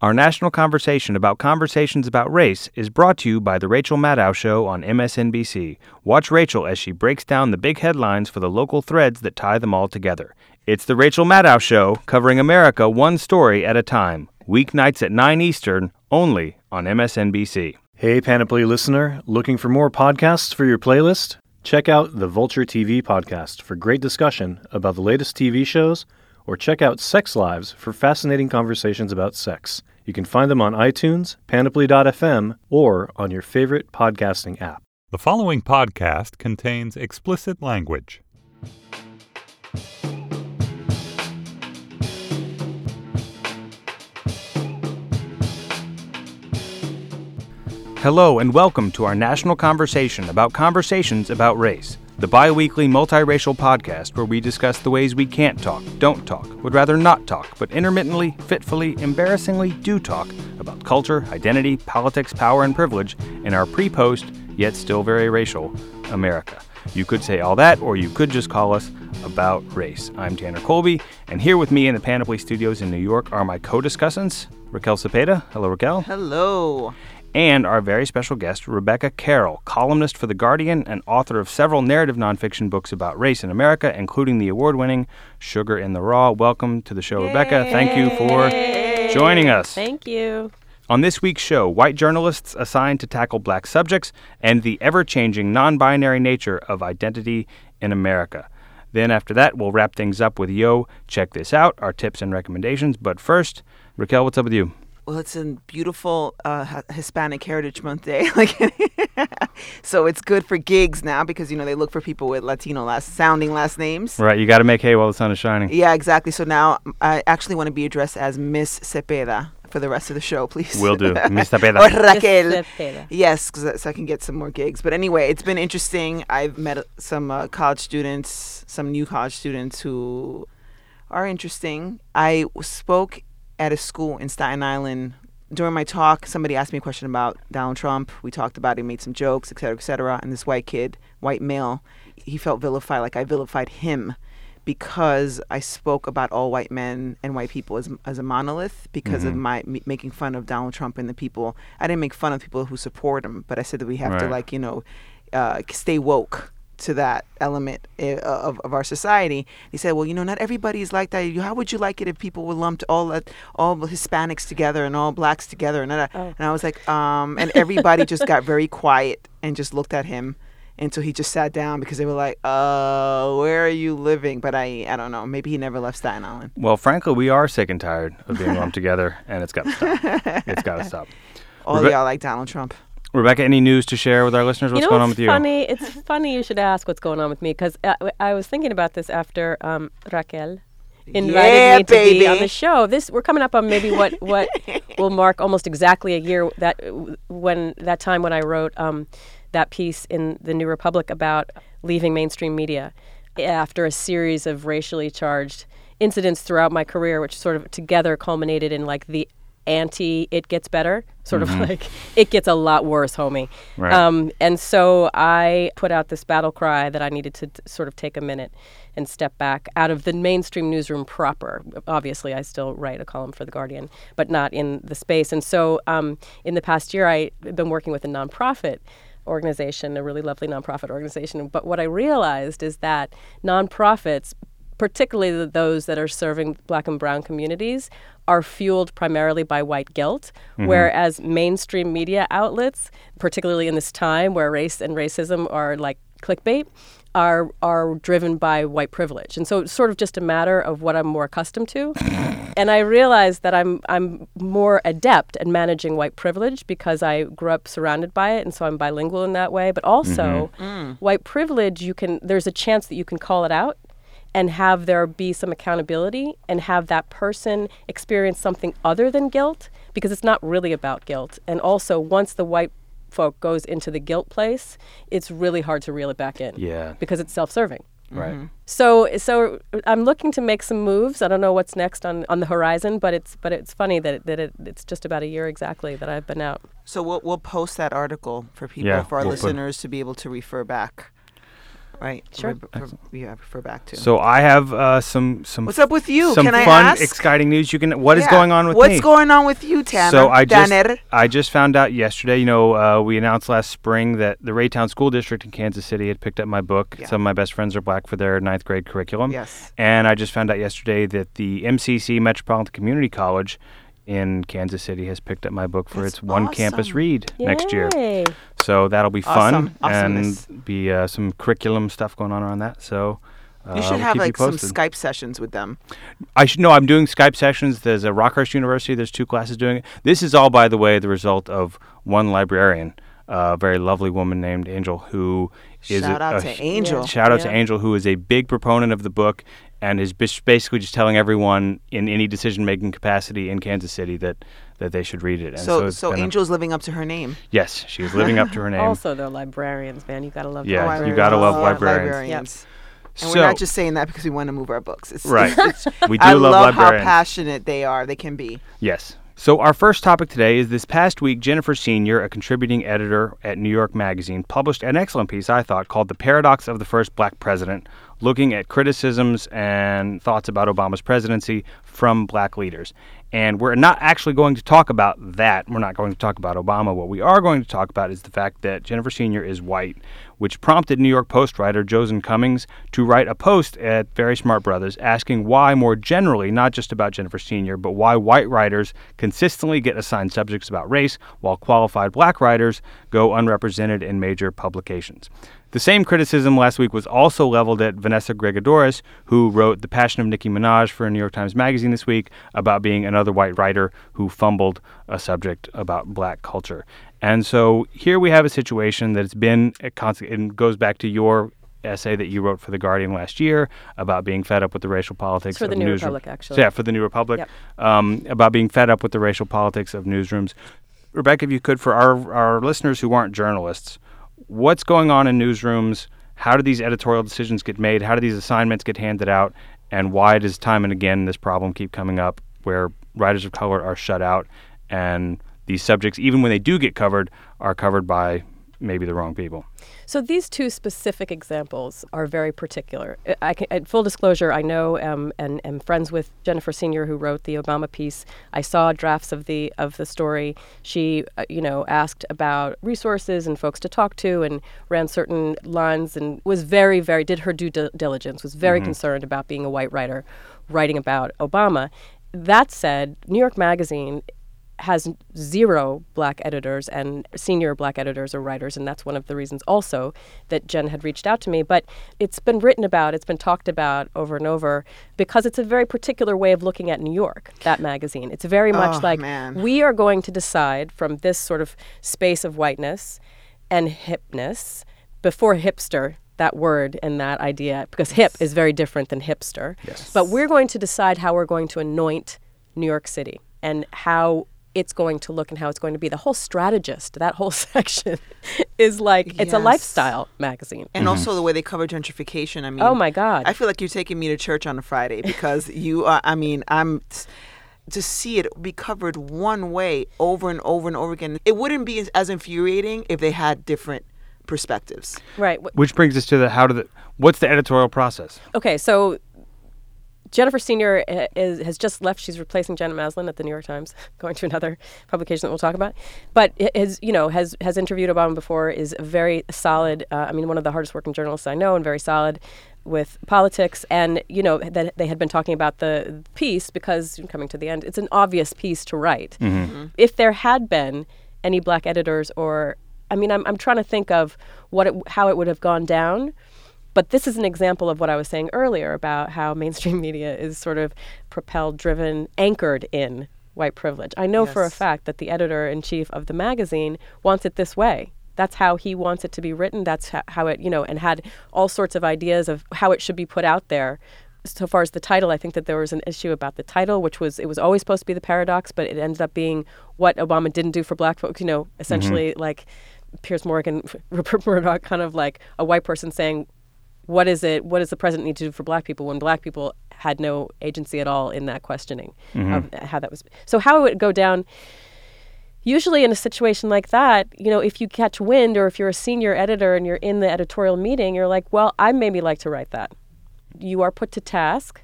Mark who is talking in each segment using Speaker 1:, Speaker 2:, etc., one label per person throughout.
Speaker 1: Our national conversation about conversations about race is brought to you by The Rachel Maddow Show on MSNBC. Watch Rachel as she breaks down the big headlines for the local threads that tie them all together. It's The Rachel Maddow Show, covering America one story at a time. Weeknights at 9 Eastern, only on MSNBC.
Speaker 2: Hey, Panoply listener, looking for more podcasts for your playlist? Check out the Vulture TV podcast for great discussion about the latest TV shows, or check out Sex Lives for fascinating conversations about sex. You can find them on iTunes, panoply.fm, or on your favorite podcasting app.
Speaker 3: The following podcast contains explicit language.
Speaker 1: Hello, and welcome to our national conversation about conversations about race, the bi weekly multiracial podcast where we discuss the ways we can't talk, don't talk, would rather not talk, but intermittently, fitfully, embarrassingly do talk about culture, identity, politics, power, and privilege in our pre post, yet still very racial, America. You could say all that, or you could just call us About Race. I'm Tanner Colby, and here with me in the Panoply Studios in New York are my co discussants, Raquel Cepeda. Hello, Raquel.
Speaker 4: Hello.
Speaker 1: And our very special guest, Rebecca Carroll, columnist for The Guardian and author of several narrative nonfiction books about race in America, including the award winning Sugar in the Raw. Welcome to the show, Rebecca. Thank you for joining us.
Speaker 5: Thank you.
Speaker 1: On this week's show, white journalists assigned to tackle black subjects and the ever changing non binary nature of identity in America. Then, after that, we'll wrap things up with Yo, check this out, our tips and recommendations. But first, Raquel, what's up with you?
Speaker 4: Well, it's a beautiful uh, Hispanic Heritage Month day. Like, so it's good for gigs now because you know they look for people with Latino last sounding last names.
Speaker 1: Right, you got to make hay while the sun is shining.
Speaker 4: Yeah, exactly. So now I actually want to be addressed as Miss Cepeda for the rest of the show, please.
Speaker 1: Will do. Miss Cepeda.
Speaker 4: or Raquel.
Speaker 5: Cepeda.
Speaker 4: Yes, cause, so I can get some more gigs. But anyway, it's been interesting. I've met uh, some uh, college students, some new college students who are interesting. I spoke at a school in Staten Island. During my talk, somebody asked me a question about Donald Trump. We talked about it, made some jokes, et cetera, et cetera. And this white kid, white male, he felt vilified, like I vilified him because I spoke about all white men and white people as, as a monolith because of my me making fun of Donald Trump and the people. I didn't make fun of people who support him, but I said that we have to like you know uh, stay woke to that element uh, of, of our society. He said, "Well, you know, not everybody is like that. How would you like it if people were lumped all that, all Hispanics together and all blacks together?" And, I- and I was like, um, and everybody just got very quiet and just looked at him until he just sat down because they were like, "Uh, where are you living?" But I, I don't know. Maybe he never left Staten Island.
Speaker 1: Well, frankly, we are sick and tired of being lumped together, and it's got to stop. It's got to stop.
Speaker 4: All
Speaker 1: Rebe-
Speaker 4: y'all like Donald Trump.
Speaker 1: Rebecca, any news to share with our listeners? What's
Speaker 5: you know
Speaker 1: going on
Speaker 5: what's
Speaker 1: with you?
Speaker 5: funny? It's funny you should ask what's going on with me because I, I was thinking about this after um, Raquel invited
Speaker 4: Yeah,
Speaker 5: me to be on the show. This we're coming up on maybe what what will mark almost exactly a year that when that time when I wrote um, that piece in the New Republic about leaving mainstream media after a series of racially charged incidents throughout my career, which sort of together culminated in like the anti it gets better sort of like it gets a lot worse homie.
Speaker 1: Right.
Speaker 5: um, and so i put out this battle cry that i needed to t- sort of take a minute and step back out of the mainstream newsroom proper. Obviously i still write a column for the guardian but not in the space. And so um, in the past year i've been working with a nonprofit organization a really lovely nonprofit organization. But what i realized is that nonprofits particularly those that are serving black and brown communities, are fueled primarily by white guilt, mm-hmm. whereas mainstream media outlets, particularly in this time where race and racism are like clickbait, are are driven by white privilege. And so it's sort of just a matter of what I'm more accustomed to. and I realized that I'm I'm more adept at managing white privilege because I grew up surrounded by it and so I'm bilingual in that way, but also mm-hmm. mm. white privilege you can there's a chance that you can call it out and have there be some accountability and have that person experience something other than guilt because it's not really about guilt. And also, once the white folk goes into the guilt place, it's really hard to reel it back in.
Speaker 1: Yeah.
Speaker 5: Because it's self-serving.
Speaker 1: Right. Mm-hmm.
Speaker 5: So, so I'm looking to make some moves. I don't know what's next on, on the horizon, but it's but it's funny that it, that it, it's just about a year exactly that I've been out.
Speaker 4: So we'll we'll post that article for people
Speaker 1: Yeah,
Speaker 4: for our
Speaker 1: we'll put-
Speaker 4: listeners to be able to refer back. Right?
Speaker 5: Sure.
Speaker 4: Re- re- yeah, refer back to.
Speaker 1: So I have uh, some some
Speaker 4: What's up with you?
Speaker 1: some
Speaker 4: Can I
Speaker 1: fun,
Speaker 4: ask?
Speaker 1: exciting news. You can. What is
Speaker 4: Yeah.
Speaker 1: going on with you?
Speaker 4: What's
Speaker 1: me?
Speaker 4: going on with you, Tanner?
Speaker 1: So I just I just found out yesterday. You know, uh, we announced last spring that the Raytown School District in Kansas City had picked up my book.
Speaker 4: Yeah.
Speaker 1: Some of my best friends are black for their ninth grade curriculum.
Speaker 4: Yes.
Speaker 1: And I just found out yesterday that the MCC Metropolitan Community College in Kansas City has picked up my book for
Speaker 4: That's
Speaker 1: its one campus
Speaker 4: awesome.
Speaker 1: read next year.
Speaker 5: Yay.
Speaker 1: So that'll be
Speaker 4: Awesome.
Speaker 1: fun
Speaker 4: Awesomeness.
Speaker 1: and be uh, some curriculum stuff going on around that. So. Uh,
Speaker 4: You should
Speaker 1: we'll
Speaker 4: have like some. Skype sessions with them.
Speaker 1: I should know. I'm doing Skype sessions. There's a Rockhurst University. There's two classes doing it. This is all, by the way, the result of one librarian, a very lovely woman named Angel, who is
Speaker 4: Shout
Speaker 1: a,
Speaker 4: out
Speaker 1: a
Speaker 4: to
Speaker 1: sh-
Speaker 4: Angel.
Speaker 1: Shout out to Angel, who is a big proponent of the book and is basically just telling everyone in any decision-making capacity in Kansas City that that they should read it. And
Speaker 4: So,
Speaker 1: it's
Speaker 4: so,
Speaker 1: been a-
Speaker 4: living up to her name.
Speaker 1: yes, she's living up to her name.
Speaker 5: Also, they're librarians, man. You gotta love. the
Speaker 1: Yeah,
Speaker 4: I
Speaker 1: you
Speaker 5: librarians.
Speaker 1: gotta love
Speaker 4: love
Speaker 1: librarians.
Speaker 4: librarians. And
Speaker 1: so,
Speaker 4: we're not just saying that because we want to move our books. It's,
Speaker 1: right.
Speaker 4: it's-
Speaker 1: we do
Speaker 4: I
Speaker 1: love,
Speaker 4: love how passionate they are. They can be.
Speaker 1: Yes. So, our first topic today is this past week, Jennifer Senior, a contributing editor at New York Magazine, published an excellent piece, I thought, called The Paradox of the First Black President, looking at criticisms and thoughts about Obama's presidency from black leaders. And we're not actually going to talk about that. We're not going to talk about Obama. What we are going to talk about is the fact that Jennifer Senior is white, which prompted New York Post writer Jozen Cummings to write a post at Very Smart Brothas asking why, more generally, not just about Jennifer Senior, but why white writers consistently get assigned subjects about race while qualified black writers go unrepresented in major publications. The same criticism last week was also leveled at Vanessa Grigoriadis, who wrote The Passion of Nicki Minaj for a New York Times Magazine this week about being another white writer who fumbled a subject about black culture. And so here we have a situation that has been a constant, and goes back to your essay that you wrote for The Guardian last year about being fed up with the racial politics
Speaker 5: for
Speaker 1: of
Speaker 5: the New Republic, actually.
Speaker 1: Yeah, for the New Republic,
Speaker 5: Yep.
Speaker 1: um, about being fed up with the racial politics of newsrooms. Rebecca, if you could, for our, our listeners who aren't journalists, what's going on in newsrooms? How do these editorial decisions get made? How do these assignments get handed out? And why does time and again this problem keep coming up where writers of color are shut out and these subjects, even when they do get covered, are covered by maybe the wrong people?
Speaker 5: So these two specific examples are very particular. I- can, at full disclosure, I know um, and am friends with Jennifer Senior, who wrote the Obama piece. I saw drafts of the of the story. She, uh, you know, asked about resources and folks to talk to, and ran certain lines, and was very, very did her due di- diligence. Was very concerned about being a white writer, writing about Obama. That said, New York Magazine has zero black editors and senior black editors or writers, and that's one of the reasons also that Jen had reached out to me. But it's been written about, it's been talked about over and over because it's a very particular way of looking at New York, that magazine. It's very much
Speaker 4: Oh,
Speaker 5: like
Speaker 4: man.
Speaker 5: we are going to decide from this sort of space of whiteness and hipness before hipster that word and that idea because hip is very different than hipster
Speaker 1: Yes.
Speaker 5: but we're going to decide how we're going to anoint new york city and how it's going to look and how it's going to be the whole strategist that whole section is like it's a lifestyle magazine
Speaker 4: And also mm-hmm. the way they cover gentrification. I mean,
Speaker 5: oh my god
Speaker 4: I feel like you're taking me to church on a Friday because you are. I mean, I'm to see it be covered one way over and over and over again. It wouldn't be as, as infuriating if they had different perspectives.
Speaker 5: right
Speaker 1: Which brings us to the how do the what's the editorial process?
Speaker 5: okay so Jennifer Senior uh, is, has just left. She's replacing Janet Maslin at the New York Times, going to another publication that we'll talk about. But has you know has has interviewed Obama before. Is a very solid. Uh, I mean, one of the hardest working journalists I know, and very solid with politics. And you know that they had been talking about the piece because coming to the end, it's an obvious piece to write. If there had been any black editors, or I mean, I'm I'm trying to think of what it, how it would have gone down. But this is an example of what I was saying earlier about how mainstream media is sort of propelled, driven, anchored in white privilege. I know for a fact that the editor in chief of the magazine wants it this way. That's how he wants it to be written. That's how it, you know, and had all sorts of ideas of how it should be put out there. So far as the title, I think that there was an issue about the title, which was it was always supposed to be the paradox, but it ended up being what Obama didn't do for black folks. You know, mm-hmm. essentially like Piers Morgan, Rupert Murdoch, kind of like a white person saying, what is it what does the president need to do for black people when black people had no agency at all in that questioning mm-hmm. of how that was so how it would go down usually in a situation like that, you know, if you catch wind or if you're a senior editor and you're in the editorial meeting, you're like, well, I maybe like to write that. You are put to task.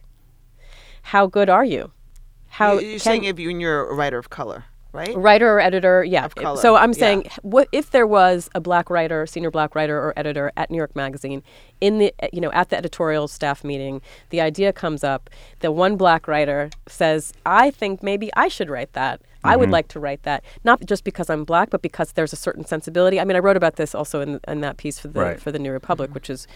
Speaker 5: How good are you? How
Speaker 4: You- You're
Speaker 5: can-
Speaker 4: saying if you and you're a writer of color, right?
Speaker 5: writer or editor yeah
Speaker 4: Of color,
Speaker 5: so i'm
Speaker 4: yeah.
Speaker 5: saying what if there was a black writer senior black writer or editor at new york magazine in the eh, you know at the editorial staff meeting the idea comes up the one black writer says i think maybe i should write that I would mm-hmm. like to write that, not just because I'm black, but because there's a certain sensibility. I mean, I wrote about this also in, in that piece for the
Speaker 1: Right.
Speaker 5: for the New Republic, mm-hmm. which is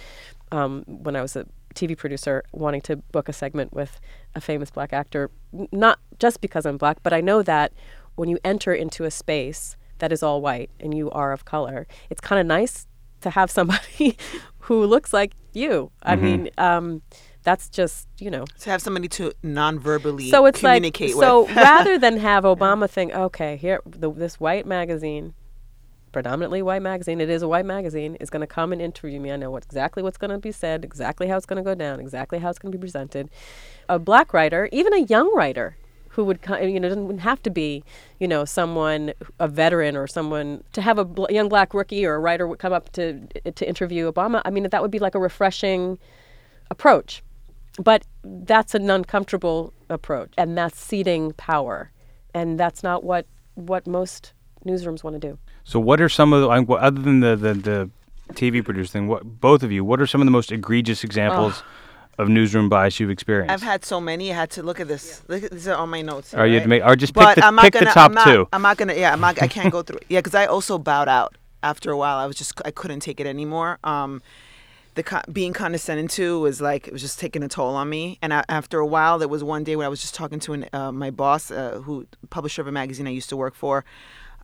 Speaker 5: um, when I was a TV producer wanting to book a segment with a famous black actor, not just because I'm black, but I know that when you enter into a space that is all white and you are of color, it's kind of nice to have somebody who looks like you. I mean, um, that's just, you know.
Speaker 4: To have somebody to non-verbally
Speaker 5: So it's like,
Speaker 4: communicate
Speaker 5: so rather than have Obama think, okay, here, the, this white magazine, predominantly white magazine, it is a white magazine, is going to come and interview me. I know what, exactly what's going to be said, exactly how it's going to go down, exactly how it's going to be presented. A black writer, even a young writer, who would, co- you know, doesn't have to be, you know, someone, a veteran or someone, to have a bl- young black rookie or a writer would come up to to interview Obama. I mean, that would be like a refreshing approach. But that's an uncomfortable approach, and that's ceding power, and that's not what what most newsrooms want to do.
Speaker 1: So, what are some of the, other than the, the, the TV producer thing, what, both of you, what are some of the most egregious examples of newsroom bias you've experienced?
Speaker 4: I've had so many. I had to look at this. Look at these are all my notes.
Speaker 1: Or you had
Speaker 4: right?
Speaker 1: to make- or just pick
Speaker 4: but
Speaker 1: the-
Speaker 4: I'm not
Speaker 1: pick
Speaker 4: gonna,
Speaker 1: top
Speaker 4: I'm not,
Speaker 1: two.
Speaker 4: I'm not gonna. Yeah, I'm not. I can't go through. Yeah, because I also bowed out after a while. I was just. I couldn't take it anymore. Um, the co- being condescended to was like it was just taking a toll on me. And I, after a while, there was one day when I was just talking to an, uh, my boss, uh, who publisher of a magazine I used to work for.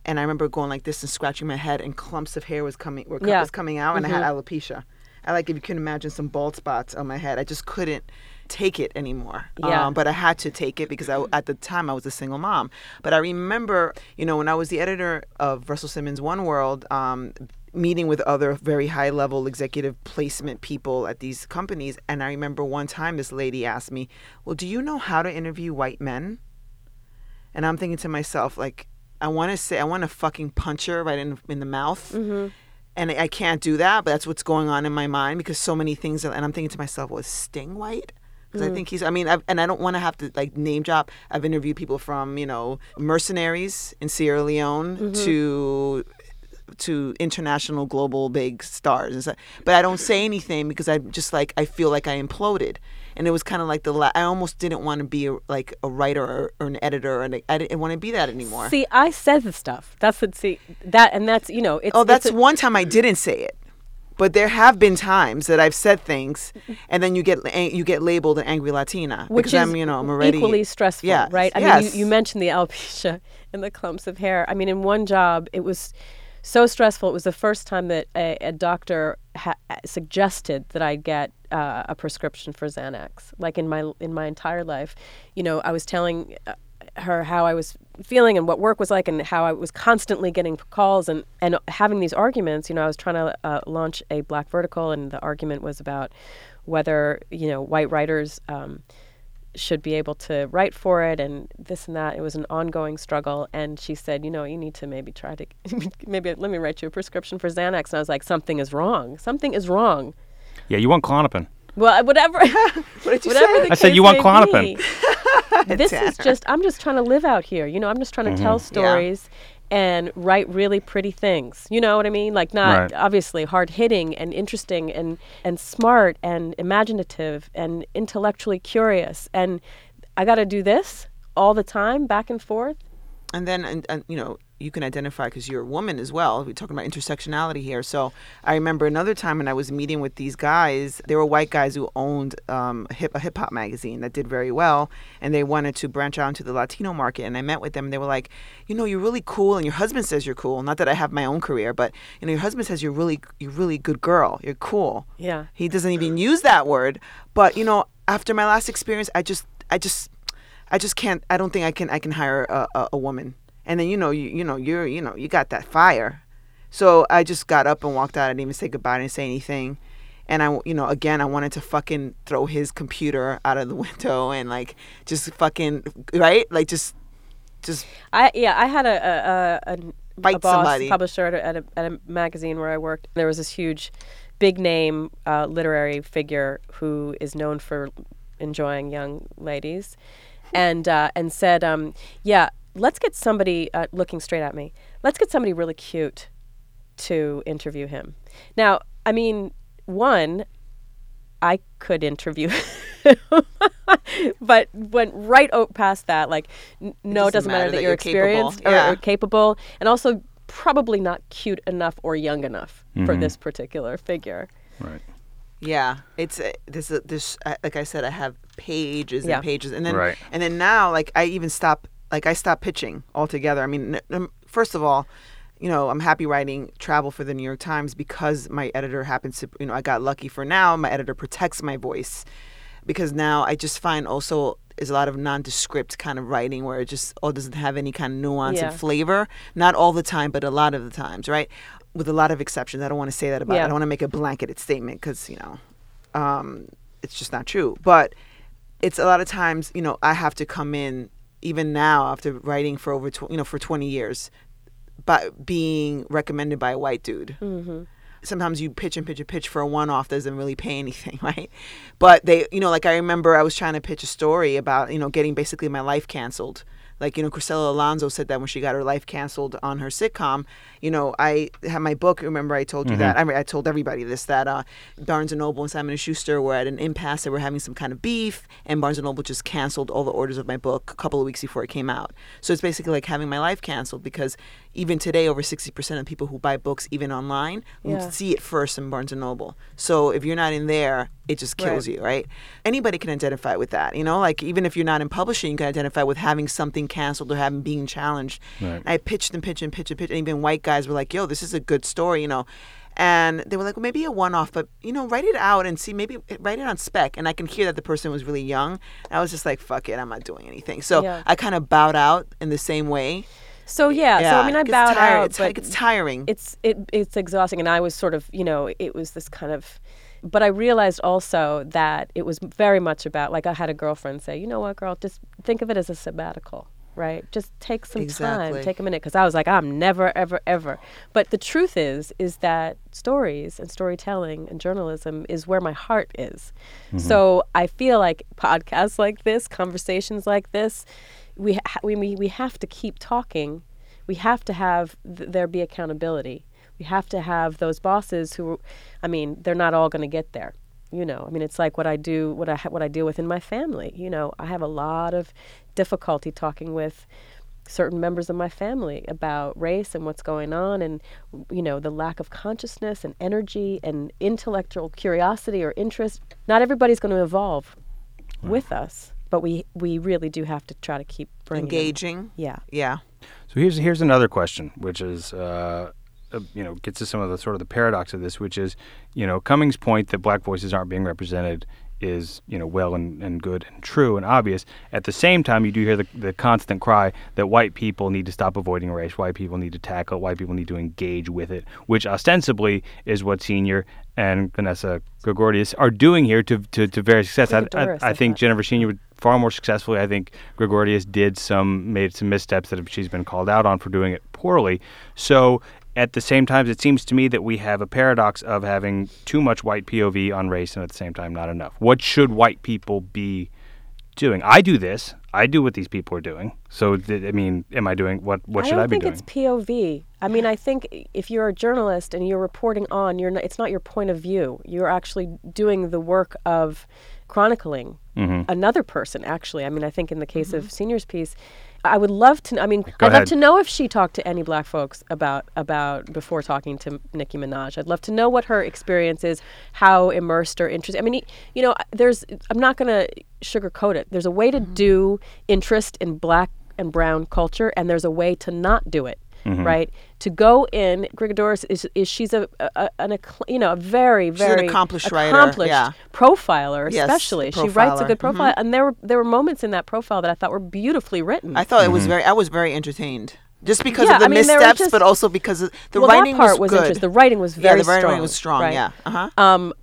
Speaker 4: And I remember going like this and scratching my head, and clumps of hair was coming were
Speaker 5: Yeah.
Speaker 4: was coming out, and I had alopecia. I like if you can imagine some bald spots on my head. I just couldn't take it anymore.
Speaker 5: Yeah.
Speaker 4: Um, but I had to take it because I, at the time I was a single mom. But I remember, you know, when I was the editor of Russell Simmons One World, um, meeting with other very high level executive placement people at these companies. And I remember one time this lady asked me, Well, do you know how to interview white men? And I'm thinking to myself, like, I want to say, I want to fucking punch her right in, in the mouth. And I can't do that, but that's what's going on in my mind because so many things. Are, and I'm thinking to myself, was Sting white? Because I mm. think he's. I mean, I've, and I don't want to have to like name drop. I've interviewed people from you know mercenaries in Sierra Leone mm-hmm. to to international global big stars and stuff. But I don't say anything because I just like I feel like I imploded. And it was kind of like the la- I almost didn't want to be a, like a writer or, or an editor, and I didn't want to be that anymore.
Speaker 5: See, I said the stuff. That's what. See that, and that's you know. It's,
Speaker 4: Oh, that's
Speaker 5: a-
Speaker 4: one time I didn't say it. But there have been times that I've said things, and then you get eh, you get labeled an angry Latina
Speaker 5: which
Speaker 4: because
Speaker 5: is
Speaker 4: I'm you know I'm already
Speaker 5: equally stressful,
Speaker 4: Yes,
Speaker 5: right? I mean,
Speaker 4: yes.
Speaker 5: you, you mentioned the alopecia and the clumps of hair. I mean, in one job, it was so stressful. It was the first time that a, a doctor ha- suggested that I get uh, a prescription for Xanax. Like in my in my entire life, you know, I was telling. Uh, her how I was feeling and what work was like and how I was constantly getting calls and, and having these arguments. You know, I was trying to uh, launch a black vertical and the argument was about whether, you know, white writers um, should be able to write for it and this and that. It was an ongoing struggle. And she said, you know, you need to maybe try to, maybe let me write you a prescription for Xanax. And I was like, something is wrong. Something is wrong.
Speaker 1: yeah, you want Klonopin.
Speaker 5: Well, whatever.
Speaker 4: What did you
Speaker 5: whatever
Speaker 4: say?
Speaker 1: I said you want
Speaker 5: may
Speaker 1: Klonopin.
Speaker 5: be. this is just, I'm just trying to live out here. You know, I'm just trying to mm-hmm. tell stories and write really pretty things. You know what I mean? Like not
Speaker 1: Right.
Speaker 5: obviously hard hitting and interesting and and smart and imaginative and intellectually curious. And I got to do this all the time, back and forth.
Speaker 4: and then and, and you know you can identify because you're a woman as well we're talking about intersectionality here so i remember another time when i was meeting with these guys they were white guys who owned um, a hip hip-hop magazine that did very well and they wanted to branch out into the latino market and i met with them and they were like you know you're really cool and your husband says you're cool not that i have my own career but you know your husband says you're really you're really good girl you're cool
Speaker 5: Yeah.
Speaker 4: he doesn't even use that word but you know after my last experience i just i just I just can't. I don't think I can. I can hire a, a, a woman. And then you know, you you know, you're you know, you got that fire. So I just got up and walked out. I didn't even say goodbye. I didn't say anything. And I, you know, again, I wanted to fucking throw his computer out of the window and like just fucking right, like just just
Speaker 5: I yeah, I had a a, a, a, boss
Speaker 4: somebody.
Speaker 5: publisher at a, at, a, at a magazine where I worked. There was this huge, big name uh, literary figure who is known for enjoying young ladies, and uh, and said, um, yeah, let's get somebody uh, looking straight at me. Let's get somebody really cute to interview him. Now, I mean, one, I could interview but went right o- past that. Like, n- no, it doesn't matter, that, you're,
Speaker 4: capable.
Speaker 5: experienced or,
Speaker 4: Yeah.
Speaker 5: or capable, and also probably not cute enough or young enough for this particular figure.
Speaker 1: Right.
Speaker 4: Yeah, it's uh, this. Uh, this uh, like I said, I have pages
Speaker 5: Yeah.
Speaker 4: and pages, and then
Speaker 1: Right.
Speaker 4: and then now, like I even stop. Like I stopped pitching altogether. I mean, first of all, you know, I'm happy writing travel for the New York Times because my editor happens to. You know, I got lucky for now. My editor protects my voice because now I just find also is a lot of nondescript kind of writing where it just all doesn't have any kind of nuance
Speaker 5: Yeah.
Speaker 4: and flavor. Not all the time, but a lot of the times, right? With a lot of exceptions. I don't want to say that about. it.
Speaker 5: Yeah.
Speaker 4: I don't want to make a blanketed statement because you know, um, it's just not true. But it's a lot of times, you know, I have to come in even now after writing for over, tw- you know, for 20 years, but being recommended by a white dude.
Speaker 5: Mm-hmm.
Speaker 4: Sometimes you pitch and pitch and pitch for a one-off doesn't really pay anything, right? But they, you know, like I remember I was trying to pitch a story about, you know, getting basically my life canceled. Like, you know, Cristela Alonzo said that when she got her life canceled on her sitcom. You know, I had my book. Remember, I told you that. I, mean, I told everybody this that uh, Barnes and Noble and Simon and Schuster were at an impasse. They were having some kind of beef, and Barnes and Noble just canceled all the orders of my book a couple of weeks before it came out. So it's basically like having my life canceled because even today, over sixty percent of people who buy books, even online, will
Speaker 5: Yeah.
Speaker 4: see it first in Barnes and Noble. So if you're not in there, it just kills
Speaker 5: Right.
Speaker 4: you, right? Anybody can identify with that, you know. Like even if you're not in publishing, you can identify with having something canceled or having being challenged.
Speaker 1: Right.
Speaker 4: I pitched and pitched and pitched and pitched, and even white guys were like, "Yo, this is a good story," you know. And they were like, well, maybe a one-off, but you know, write it out and see. Maybe write it on spec. And I can hear that the person was really young. I was just like, "Fuck it, I'm not doing anything." So
Speaker 5: Yeah.
Speaker 4: I kind of bowed out in the same way.
Speaker 5: So yeah, so I mean, I
Speaker 4: it
Speaker 5: bowed
Speaker 4: tired.
Speaker 5: out,
Speaker 4: It's,
Speaker 5: but
Speaker 4: it gets tiring.
Speaker 5: it's it it's exhausting and i was sort of you know it was this kind of but i realized also that it was very much about like i had a girlfriend say you know what girl? Just think of it as a sabbatical right? Just take some
Speaker 4: Exactly.
Speaker 5: time take a minute. Because i was like i'm never ever ever. But the truth is is that stories and storytelling and journalism is where my heart is. Mm-hmm. So i feel like podcasts like this conversations like this we ha- we, we we have to keep talking. We have to have th- there be accountability. We have to have those bosses who, I mean, they're not all going to get there. You know, I mean, it's like what I do, what I ha- what I deal with in my family. You know, I have a lot of difficulty talking with certain members of my family about race and what's going on, and you know, the lack of consciousness and energy and intellectual curiosity or interest. Not everybody's going to evolve with us, but we we really do have to try to keep bringing them.
Speaker 4: Engaging.
Speaker 5: Yeah.
Speaker 4: Yeah.
Speaker 1: So here's here's another question, which is, uh, uh, you know, gets to some of the sort of the paradox of this, which is, you know, Cummings' point that black voices aren't being represented is, you know, well and, and good and true and obvious. At the same time, you do hear the, the constant cry that white people need to stop avoiding race, white people need to tackle, it, white people need to engage with it, which ostensibly is what Senior and Vanessa Grigoriadis are doing here to to, to various success. I, I, I think. Jennifer Senior would far more successfully. I think Grigoriadis did some made some missteps that she's been called out on for doing it poorly. So at the same time, it seems to me that we have a paradox of having too much white POV on race and at the same time not enough. What should white people be doing? I do this. I do what these people are doing. So th- I mean, am I doing what? What should
Speaker 5: I
Speaker 1: should
Speaker 5: don't
Speaker 1: I be
Speaker 5: think it's POV. I mean, I think if you're a journalist and you're reporting on, you're not, it's not your point of view. You're actually doing the work of chronicling
Speaker 1: Mm-hmm.
Speaker 5: another person. Actually, I mean, I think in the case of seniors piece, I would love to. I mean,
Speaker 1: Go
Speaker 5: I'd
Speaker 1: ahead.
Speaker 5: love to know if she talked to any black folks about about before talking to Nicki Minaj. I'd love to know what her experience is, how immersed or interested. I mean, you know, there's. I'm not going to sugarcoat it. There's a way to mm-hmm. do interest in black and brown culture, and there's a way to not do it.
Speaker 1: Mm-hmm.
Speaker 5: Right to go in, Grigoriadis is is she's a, a an you know a very
Speaker 4: an
Speaker 5: very
Speaker 4: accomplished writer,
Speaker 5: accomplished
Speaker 4: yeah.
Speaker 5: profiler,
Speaker 4: Yes,
Speaker 5: especially she writes a good profile, and there were there were moments in that profile that I thought were beautifully written.
Speaker 4: I thought it
Speaker 1: Mm-hmm.
Speaker 4: was very. I was very entertained, just because
Speaker 5: Yeah,
Speaker 4: of the
Speaker 5: I mean,
Speaker 4: missteps,
Speaker 5: just-
Speaker 4: but also because of the
Speaker 5: well,
Speaker 4: writing
Speaker 5: that part
Speaker 4: was,
Speaker 5: was,
Speaker 4: good.
Speaker 5: interesting. The writing was very
Speaker 4: yeah,
Speaker 5: very
Speaker 4: the writing
Speaker 5: strong.
Speaker 4: was strong.
Speaker 5: right?
Speaker 4: Yeah. Uh huh.
Speaker 5: Um,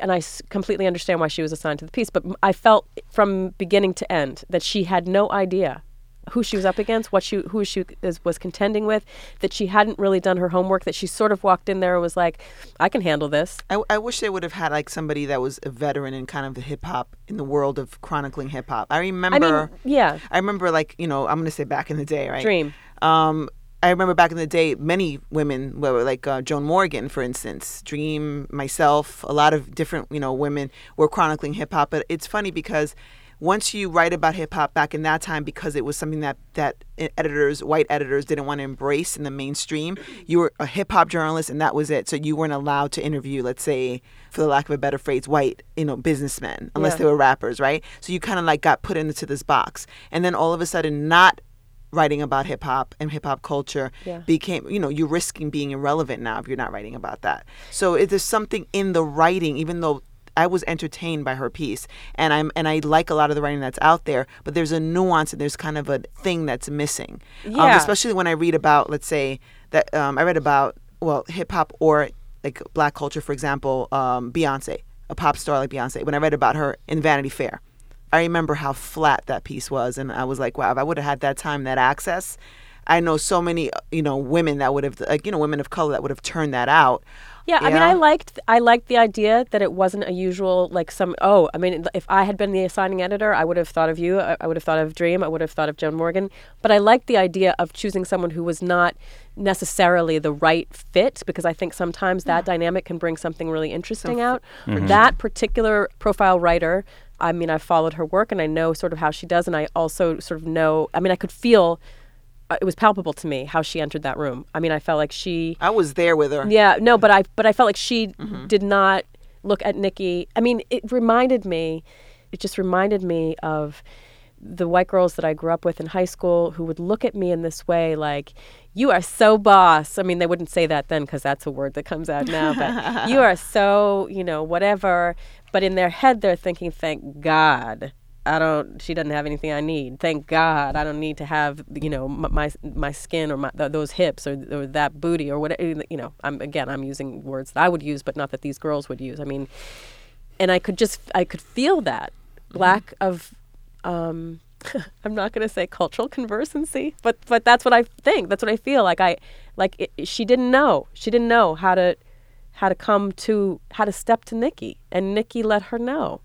Speaker 5: and I s- completely understand why she was assigned to the piece, but m- I felt from beginning to end that she had no idea who she was up against, what she who she is, was contending with, that she hadn't really done her homework, that she sort of walked in there and was like, I can handle this.
Speaker 4: I, I wish they would have had like somebody that was a veteran in kind of the hip hop in the world of chronicling hip hop. I remember.
Speaker 5: I mean, yeah,
Speaker 4: I remember like you know I'm gonna say back in the day, right?
Speaker 5: Dream.
Speaker 4: Um, I remember back in the day, many women were like uh, Joan Morgan, for instance, Dream, myself, a lot of different you know women were chronicling hip hop. But it's funny because once you write about hip hop back in that time, because it was something that that editors, white editors, didn't want to embrace in the mainstream, you were a hip hop journalist, and that was it. So you weren't allowed to interview, let's say, for the lack of a better phrase, white you know businessmen, unless
Speaker 5: Yeah.
Speaker 4: they were rappers, right? So you kind of like got put into this box, and then all of a sudden, not writing about hip hop and hip hop culture
Speaker 5: Yeah.
Speaker 4: became you know you're risking being irrelevant now if you're not writing about that so it, there's something in the writing even though I was entertained by her piece and I'm and I like a lot of the writing that's out there but there's a nuance and there's kind of a thing that's missing um,
Speaker 5: Yeah.
Speaker 4: especially when I read about let's say that um, I read about well hip hop or like black culture for example um, Beyonce a pop star like Beyonce when I read about her in Vanity Fair I remember how flat that piece was, and I was like, wow, if I would have had that time, that access, I know so many, you know, women that would have, like, you know, women of color that would have turned that out.
Speaker 5: Yeah, I mean, I liked I liked the idea that it wasn't a usual like some. Oh, I mean, if I had been the assigning editor, I would have thought of you. I, I would have thought of Dream. I would have thought of Joan Morgan. But I liked the idea of choosing someone who was not necessarily the right fit because I think sometimes that mm. dynamic can bring something really interesting out. Mm-hmm. That particular profile writer. I mean, I followed her work and I know sort of how she does, and I also sort of know. I mean, I could feel. Uh, It was palpable to me how she entered that room. I mean, I felt like she
Speaker 4: I was there with her.
Speaker 5: yeah, no, but I but I felt like she
Speaker 4: Mm-hmm.
Speaker 5: did not look at Nicki. I mean, it reminded me, it just reminded me of the white girls that I grew up with in high school who would look at me in this way, like, "You are so boss." I mean, they wouldn't say that then because that's a word that comes out now. But you are so, you know, whatever. But in their head, they're thinking, "Thank God." I don't. She doesn't have anything I need. Thank God, I don't need to have you know my my skin or my, th- those hips or, or that booty or whatever. You know, I'm again, I'm using words that I would use, but not that these girls would use. I mean, and I could just I could feel that lack of. Um, I'm not going to say cultural conversancy, but but that's what I think. That's what I feel like. I like it, she didn't know. She didn't know how to how to come to how to step to Nicki, and Nicki let her know.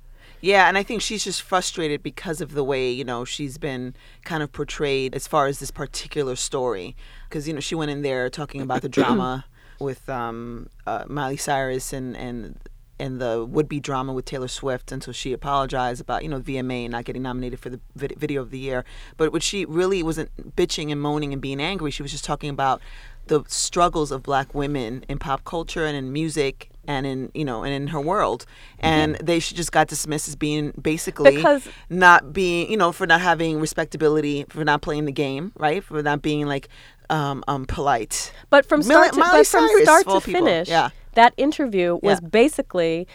Speaker 4: Yeah, and I think she's just frustrated because of the way, you know, she's been kind of portrayed as far as this particular story. Because, you know, she went in there talking about the drama with um, uh, Miley Cyrus and, and and the would-be drama with Taylor Swift until she apologized about, you know, VMA and not getting nominated for the vid- video of the year. But what she really wasn't bitching and moaning and being angry. She was just talking about the struggles of black women in pop culture and in music and in you know and in her world and they should just got dismissed as being basically
Speaker 5: Because-
Speaker 4: not being you know for not having respectability for not playing the game right for not being like um um polite
Speaker 5: But from start to,
Speaker 4: Miley
Speaker 5: but from start to finish,
Speaker 4: Yeah.
Speaker 5: that interview was
Speaker 4: Yeah.
Speaker 5: basically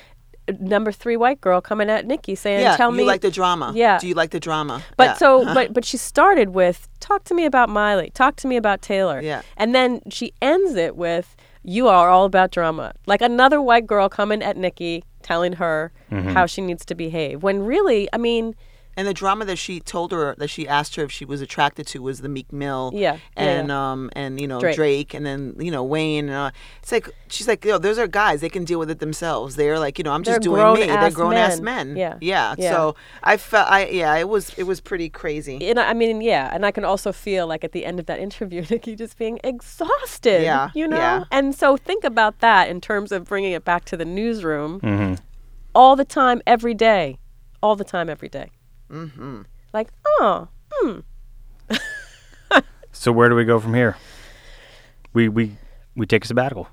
Speaker 5: number three white girl coming at Nicki saying,
Speaker 4: yeah
Speaker 5: "Tell me, you
Speaker 4: like the drama
Speaker 5: Yeah.
Speaker 4: do you like the drama
Speaker 5: but
Speaker 4: Yeah.
Speaker 5: so, but but she started with, "Talk to me about Miley. Talk to me about Taylor."
Speaker 4: Yeah.
Speaker 5: And then she ends it with, "You are all about drama." Like another white girl coming at Nicki, telling her mm-hmm. how she needs to behave. When really, I mean,
Speaker 4: and the drama that she told her that she asked her if she was attracted to was the Meek Mill
Speaker 5: Yeah, yeah,
Speaker 4: and
Speaker 5: yeah.
Speaker 4: um and you know
Speaker 5: Drake.
Speaker 4: Drake. and then you know Wayne and uh, it's like she's like yo those are guys they can deal with it themselves they're like you know I'm just
Speaker 5: They're
Speaker 4: doing me they're
Speaker 5: grown-ass
Speaker 4: ass
Speaker 5: men.
Speaker 4: men
Speaker 5: Yeah,
Speaker 4: yeah
Speaker 5: yeah.
Speaker 4: so I felt I yeah it was it was pretty crazy
Speaker 5: and I I mean, yeah, and I can also feel like at the end of that interview, Nicki just being exhausted.
Speaker 4: Yeah,
Speaker 5: you know.
Speaker 4: yeah.
Speaker 5: And so think about that in terms of bringing it back to the newsroom, all the time, every day, all the time, every day. Mm-hmm. Like, oh,
Speaker 1: So where do we go from here? We we we take a sabbatical.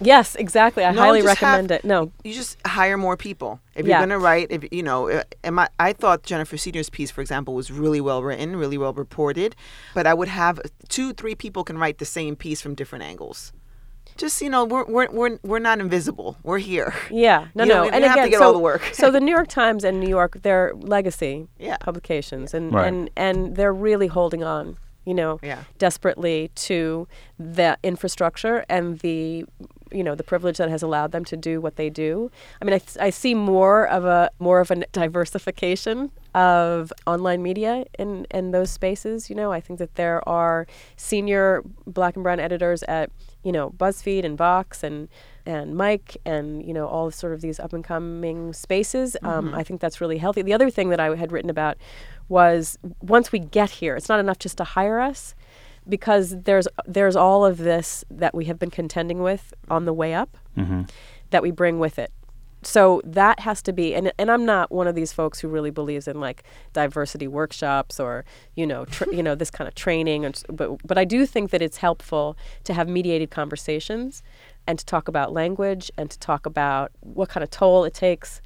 Speaker 5: yes, exactly. I
Speaker 4: No,
Speaker 5: highly
Speaker 4: just have-
Speaker 5: recommend it. No,
Speaker 4: you just hire more people if
Speaker 5: Yeah.
Speaker 4: you're gonna write if you know uh, am I, I thought jennifer senior's piece for example was really well written really well reported but i would have two three people can write the same piece from different angles just you know we're we're we're, we're not invisible we're here
Speaker 5: Yeah, no,
Speaker 4: You know,
Speaker 5: no,
Speaker 4: we-
Speaker 5: and
Speaker 4: we have
Speaker 5: again,
Speaker 4: to get
Speaker 5: so,
Speaker 4: all the work.
Speaker 5: so the New York Times and New York, they're legacy
Speaker 4: Yeah.
Speaker 5: publications, and
Speaker 1: Right.
Speaker 5: and and they're really holding on, you know,
Speaker 4: Yeah.
Speaker 5: desperately to the infrastructure and the you know, the privilege that has allowed them to do what they do. I mean, I, I see more of a more of a diversification of online media in in those spaces. You know, I think that there are senior black and brown editors at you know BuzzFeed and Vox and and Mic and you know all sort of these up and coming spaces. Um,
Speaker 4: Mm-hmm.
Speaker 5: I think that's really healthy. The other thing that I had written about was once we get here, it's not enough just to hire us because there's there's all of this that we have been contending with on the way up that we bring with it. So that has to be, and and I'm not one of these folks who really believes in like diversity workshops or you know tr- you know this kind of training. And, but but I do think that it's helpful to have mediated conversations and to talk about language and to talk about what kind of toll it takes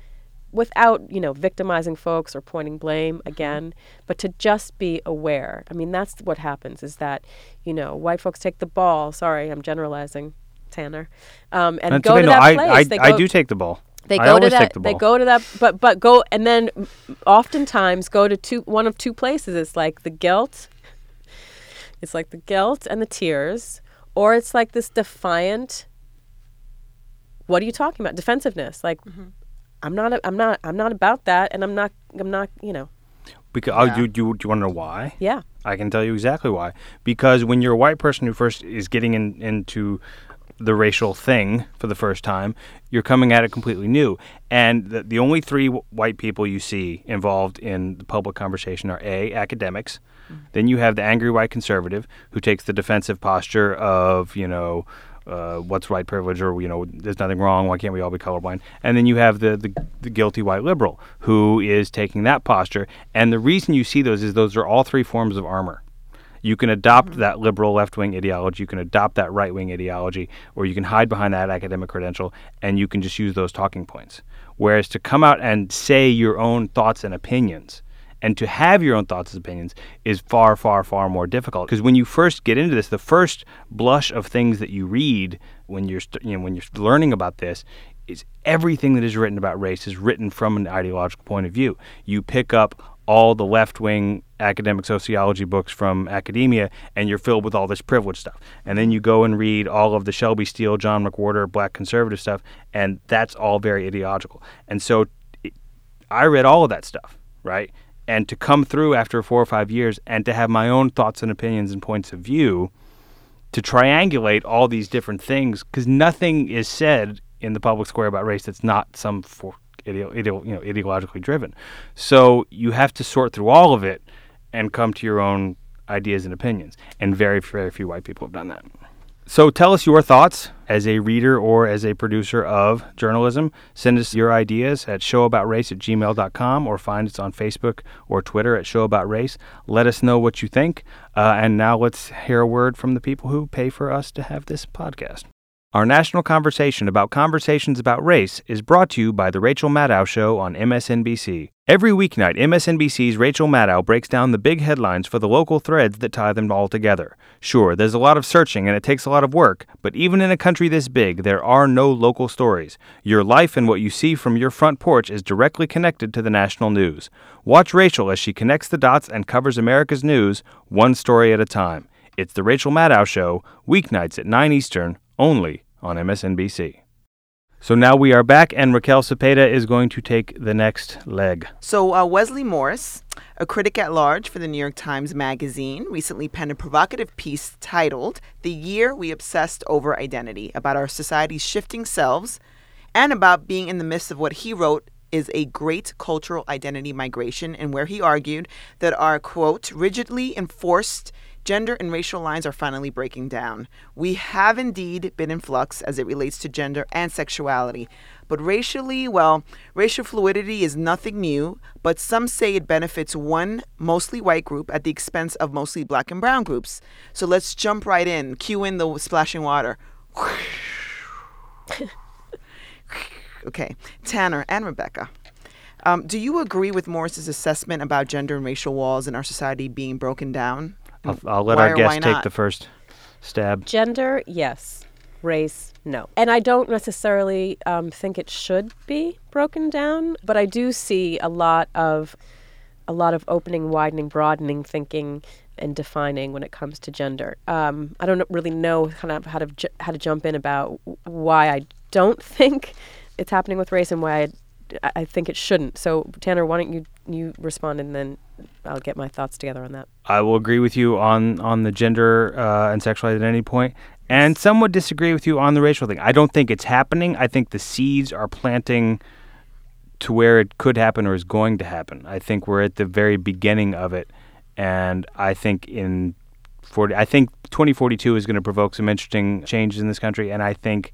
Speaker 5: without you know victimizing folks or pointing blame again but to just be aware i mean that's what happens is that you know white folks take the ball sorry i'm generalizing tanner um, and
Speaker 1: That's
Speaker 5: go
Speaker 1: okay.
Speaker 5: to
Speaker 1: No,
Speaker 5: that
Speaker 1: I,
Speaker 5: place
Speaker 1: I,
Speaker 5: they
Speaker 1: I
Speaker 5: go,
Speaker 1: do take the ball.
Speaker 5: They
Speaker 1: I
Speaker 5: go to that
Speaker 1: the
Speaker 5: they go to that but but go and then oftentimes go to two one of two places. It's like the guilt it's like the guilt and the tears or it's like this defiant what are you talking about? Defensiveness. Like mm-hmm. i'm not a, i'm not i'm not about that and i'm not i'm not you know.
Speaker 1: Because oh,
Speaker 4: Yeah.
Speaker 1: you, you, do you want to know why?
Speaker 5: yeah.
Speaker 1: I can tell you exactly why. Because when you're a white person who first is getting in, into the racial thing for the first time, you're coming at it completely new. And the, the only three w- white people you see involved in the public conversation are A, academics. Then you have the angry white conservative who takes the defensive posture of, you know, uh, what's white privilege or, you know, there's nothing wrong. Why can't we all be colorblind? And then you have the, the, the guilty white liberal who is taking that posture. And the reason you see those is those are all three forms of armor. You can adopt mm-hmm. that liberal left wing ideology, you can adopt that right wing ideology, or you can hide behind that academic credential and you can just use those talking points. Whereas to come out and say your own thoughts and opinions and to have your own thoughts and opinions is far, far, far more difficult. Because when you first get into this, the first blush of things that you read when you're, st- you know, when you're learning about this is everything that is written about race is written from an ideological point of view. You pick up all the left wing academic sociology books from academia and you're filled with all this privilege stuff. And then you go and read all of the Shelby Steele, John McWhorter, black conservative stuff, and that's all very ideological. And so I read all of that stuff, right? And to come through after four or five years and to have my own thoughts and opinions and points of view to triangulate all these different things because nothing is said in the public square about race that's not some for ideo, ideo, you know, ideologically driven. So you have to sort through all of it and come to your own ideas and opinions. And very, very few white people have done that. So tell us your thoughts as a reader or as a producer of journalism. Send us your ideas at showaboutrace at gmail.com or find us on Facebook or Twitter at showaboutrace. Let us know what you think. Uh, and now let's hear a word from the people who pay for us to have this podcast. Our national conversation about conversations about race is brought to you by The Rachel Maddow Show on MSNBC. Every weeknight, MSNBC's Rachel Maddow breaks down the big headlines for the local threads that tie them all together. Sure, there's a lot of searching and it takes a lot of work, but even in a country this big, there are no local stories. Your life and what you see from your front porch is directly connected to the national news. Watch Rachel as she connects the dots and covers America's news one story at a time. It's The Rachel Maddow Show, weeknights at 9 Eastern, only on MSNBC. So now we are back, and Raquel Cepeda is going to take the next leg.
Speaker 4: So, uh, Wesley Morris, a critic at large for the New York Times Magazine, recently penned a provocative piece titled The Year We Obsessed Over Identity about our society's shifting selves and about being in the midst of what he wrote is a great cultural identity migration, and where he argued that our, quote, rigidly enforced gender and racial lines are finally breaking down. We have indeed been in flux as it relates to gender and sexuality. But racially, well, racial fluidity is nothing new, but some say it benefits one mostly white group at the expense of mostly black and brown groups. So let's jump right in, cue in the splashing water. okay, Tanner and Rebecca. Um, do you agree with Morris's assessment about gender and racial walls in our society being broken down?
Speaker 1: I'll, I'll let
Speaker 4: Why
Speaker 1: our guest take the first stab.
Speaker 5: Gender, yes. Race, no. And I don't necessarily um, think it should be broken down, but I do see a lot of a lot of opening, widening, broadening thinking and defining when it comes to gender. Um, I don't really know kind of how to ju- how to jump in about why I don't think it's happening with race and why I, I think it shouldn't. So Tanner, why don't you you respond and then I'll get my thoughts together on that.
Speaker 1: I will agree with you on on the gender uh, and sexual identity point, and some would disagree with you on the racial thing. I don't think it's happening. I think the seeds are planting to where it could happen or is going to happen. I think we're at the very beginning of it, and I think in 40, I think 2042 is going to provoke some interesting changes in this country, and I think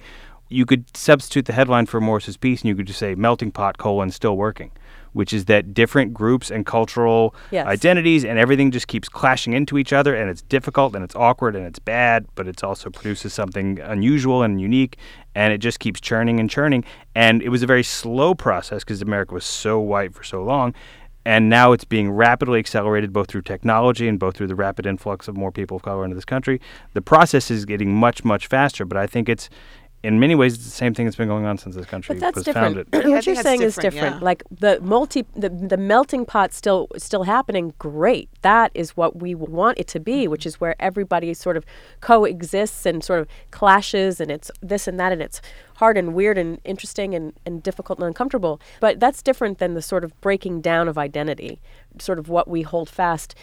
Speaker 1: you could substitute the headline for Morris's piece, and you could just say melting pot colon still working which is that different groups and cultural
Speaker 5: Yes.
Speaker 1: identities and everything just keeps clashing into each other and it's difficult and it's awkward and it's bad but it also produces something unusual and unique and it just keeps churning and churning and it was a very slow process because america was so white for so long and now it's being rapidly accelerated both through technology and both through the rapid influx of more people of color into this country the process is getting much much faster but i think it's in many ways it's the same thing that's been going on since this country
Speaker 5: But that's
Speaker 1: was
Speaker 5: different.
Speaker 1: founded
Speaker 5: what you're
Speaker 4: that's
Speaker 5: saying is
Speaker 4: different,
Speaker 5: different.
Speaker 4: yeah.
Speaker 5: Like the multi, the, the melting pot still still happening. Great. That is what we want it to
Speaker 4: Mm-hmm.
Speaker 5: be, which is where everybody sort of coexists and sort of clashes, and it's this and that, and it's hard and weird and interesting and, and difficult and uncomfortable. But that's different than the sort of breaking down of identity, sort of what we hold fast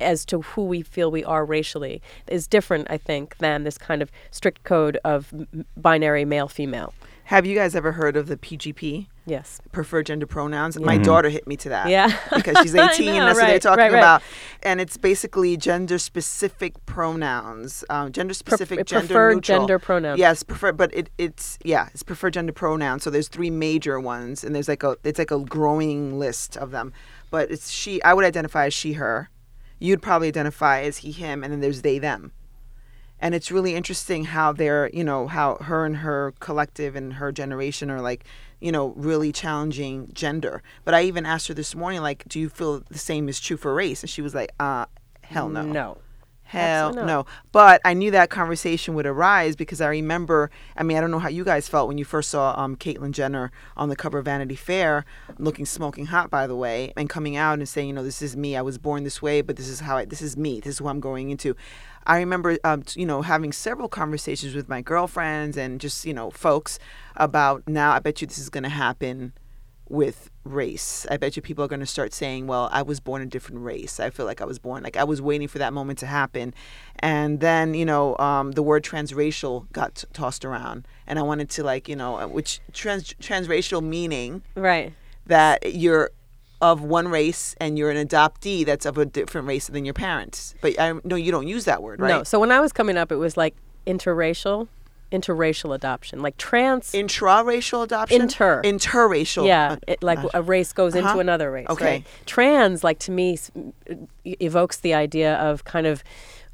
Speaker 5: as to who we feel we are racially is different, I think, than this kind of strict code of m- binary male female.
Speaker 4: Have you guys ever heard of the PGP?
Speaker 5: Yes.
Speaker 4: preferred gender pronouns. And my daughter hit me to that.
Speaker 5: Yeah.
Speaker 4: because she's 18
Speaker 5: know,
Speaker 4: and that's what they're
Speaker 5: right,
Speaker 4: talking
Speaker 5: right, right.
Speaker 4: about. And it's basically gender specific pronouns, um, gender specific, gender
Speaker 5: preferred
Speaker 4: neutral.
Speaker 5: gender pronouns.
Speaker 4: Yes, preferred, but it, it's yeah, it's preferred gender pronouns. So there's three major ones, and there's like a it's like a growing list of them. But it's she. I would identify as she her. You'd probably identify as he him, and then there's they them. And it's really interesting how they're you know how her and her collective and her generation are like you know really challenging gender. But i even asked her this morning like do you feel the same is true for race? And she was like uh hell no.
Speaker 5: No.
Speaker 4: Hell no. But I knew that conversation would arise because I remember, I mean, I don't know how you guys felt when you first saw um, Caitlyn Jenner on the cover of Vanity Fair, looking smoking hot, by the way, and coming out and saying, you know, this is me. I was born this way, but this is how I, this is me. This is who I'm going into. I remember, um, you know, having several conversations with my girlfriends and just, you know, folks about now, I bet you this is going to happen with race. I bet you people are going to start saying, well, I was born a different race. I feel like I was born, like I was waiting for that moment to happen. And then, you know, um, the word transracial got t- tossed around. And I wanted to, like, you know, uh, which trans- transracial meaning
Speaker 5: Right.
Speaker 4: that you're of one race and you're an adoptee that's of a different race than your parents. But I no, you don't use that word, right?
Speaker 5: No. So when I was coming up, it was like interracial, interracial adoption, like trans.
Speaker 4: Intraracial adoption?
Speaker 5: Inter.
Speaker 4: Interracial.
Speaker 5: yeah, it, like a race goes
Speaker 4: uh-huh.
Speaker 5: into another race.
Speaker 4: Okay.
Speaker 5: Right? Trans, like to me, evokes the idea of kind of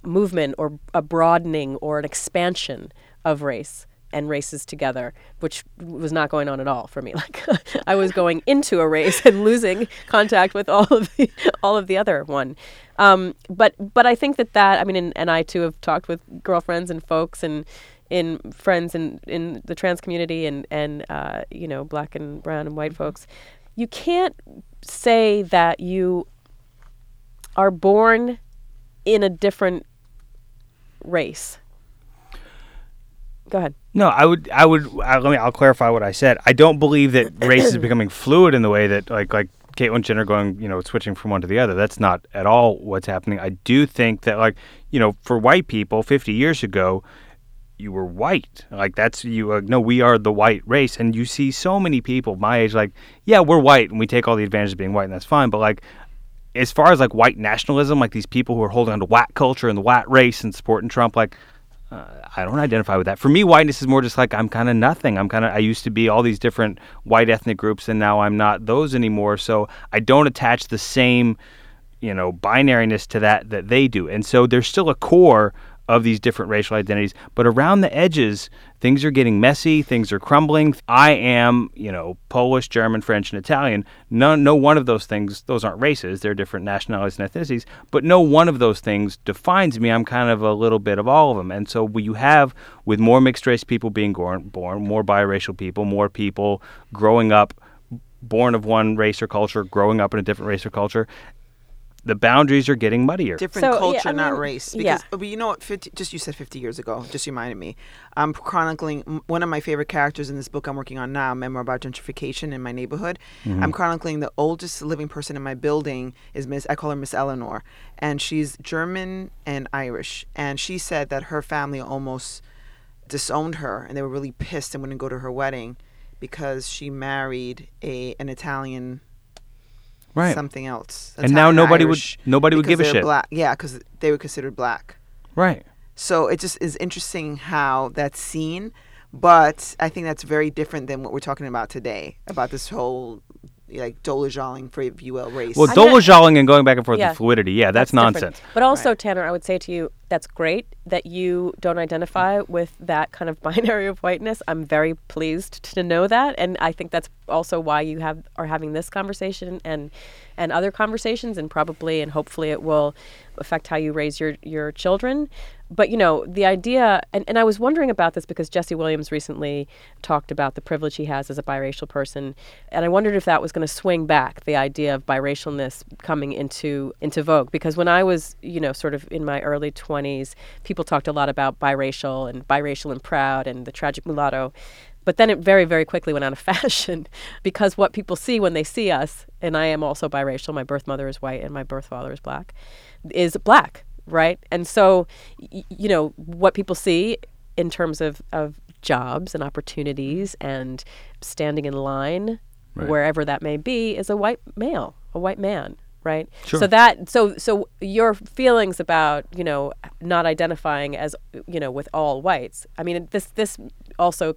Speaker 5: movement or a broadening or an expansion of race and races together, which was not going on at all for me. Like I was going into a race and losing contact with all of the all of the other one. Um, but but I think that that I mean, and, and I too have talked with girlfriends and folks and in friends in in the trans community and and uh, you know black and brown and white folks. You can't say that you are born in a different race. Go ahead.
Speaker 1: No, I would, I would. I, let me. I'll clarify what I said. I don't believe that race is becoming fluid in the way that, like, like Caitlyn Jenner going, you know, switching from one to the other. That's not at all what's happening. I do think that, like, you know, for white people, 50 years ago, you were white. Like that's you. Uh, no, we are the white race, and you see so many people my age, like, yeah, we're white, and we take all the advantages of being white, and that's fine. But like, as far as like white nationalism, like these people who are holding on to white culture and the white race and supporting Trump, like uh, I don't identify with that. For me, whiteness is more just like I'm kind of nothing. I'm kind of I used to be all these different white ethnic groups, and now I'm not those anymore. So I don't attach the same, you know, binariness to that that they do. And so there's still a core of these different racial identities, but around the edges, things are getting messy. Things are crumbling. I am, you know, Polish, German, French, and Italian. None, no one of those things. Those aren't races. They're different nationalities and ethnicities. But no one of those things defines me. I'm kind of a little bit of all of them. And so you have with more mixed race people being born more biracial people, more people growing up born of one race or culture, growing up in a different race or culture, the boundaries are getting muddier.
Speaker 4: different
Speaker 5: So, yeah,
Speaker 4: culture,
Speaker 5: I
Speaker 4: not
Speaker 5: mean,
Speaker 4: race.
Speaker 5: yeah.
Speaker 4: Because, but you know what? 50, just you said 50 years ago. Just reminded me. I'm chronicling one of my favorite characters in this book I'm working on now, memoir about gentrification in my neighborhood. Mm-hmm. I'm chronicling the oldest living person in my building is Miss. I call her Miss Eleanor, and she's German and Irish. And she said that her family almost disowned her, and they were really pissed and wouldn't go to her wedding because she married a an Italian
Speaker 1: right.
Speaker 4: something else.
Speaker 1: And now
Speaker 4: Italian
Speaker 1: nobody would- nobody would give a shit.
Speaker 4: Black. Yeah, because they were considered black.
Speaker 1: Right.
Speaker 4: So it just is interesting how that's seen, but I think that's very different than what we're talking about today about this whole like Dolezaling for if you will race.
Speaker 1: Well,
Speaker 5: I'm
Speaker 1: Dolezaling and going back and forth
Speaker 5: Yeah.
Speaker 1: with fluidity, yeah, that's,
Speaker 5: different.
Speaker 1: nonsense.
Speaker 5: But also, Tanner, I would say to you, that's great that you don't identify with that kind of binary of whiteness. I'm very pleased to know that, and I think that's also why you have are having this conversation and and other conversations, and probably and hopefully it will affect how you raise your your children. But you know, the idea, and, and I was wondering about this because Jesse Williams recently talked about the privilege he has as a biracial person, and I wondered if that was going to swing back the idea of biracialness coming into into vogue. Because when I was, you know, sort of in my early twenties, people talked a lot about biracial and biracial and proud and the tragic mulatto. But then it very, very quickly went out of fashion because what people see when they see us, and I am also biracial, my birth mother is white and my birth father is black, is black, right? And so, y- you know, what people see in terms of, of jobs and opportunities and standing in line,
Speaker 1: Right.
Speaker 5: wherever that may be, is a white male, a white man. Right.
Speaker 1: Sure.
Speaker 5: So that so so your feelings about you know not identifying as you know with all whites. I mean this this also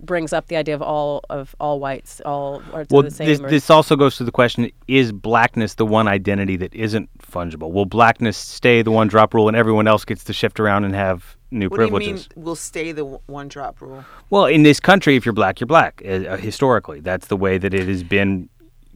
Speaker 5: brings up the idea of all of all whites all are
Speaker 1: Well,
Speaker 5: the same.
Speaker 1: this,
Speaker 5: or-
Speaker 1: this also goes to the question: Is blackness the one identity that isn't fungible? Will blackness stay the one drop rule, and everyone else gets to shift around and have new
Speaker 4: what do you
Speaker 1: privileges?
Speaker 4: mean? Will stay the w- one drop rule?
Speaker 1: Well, in this country, if you're black, you're black. Uh, uh, historically, that's the way that it has been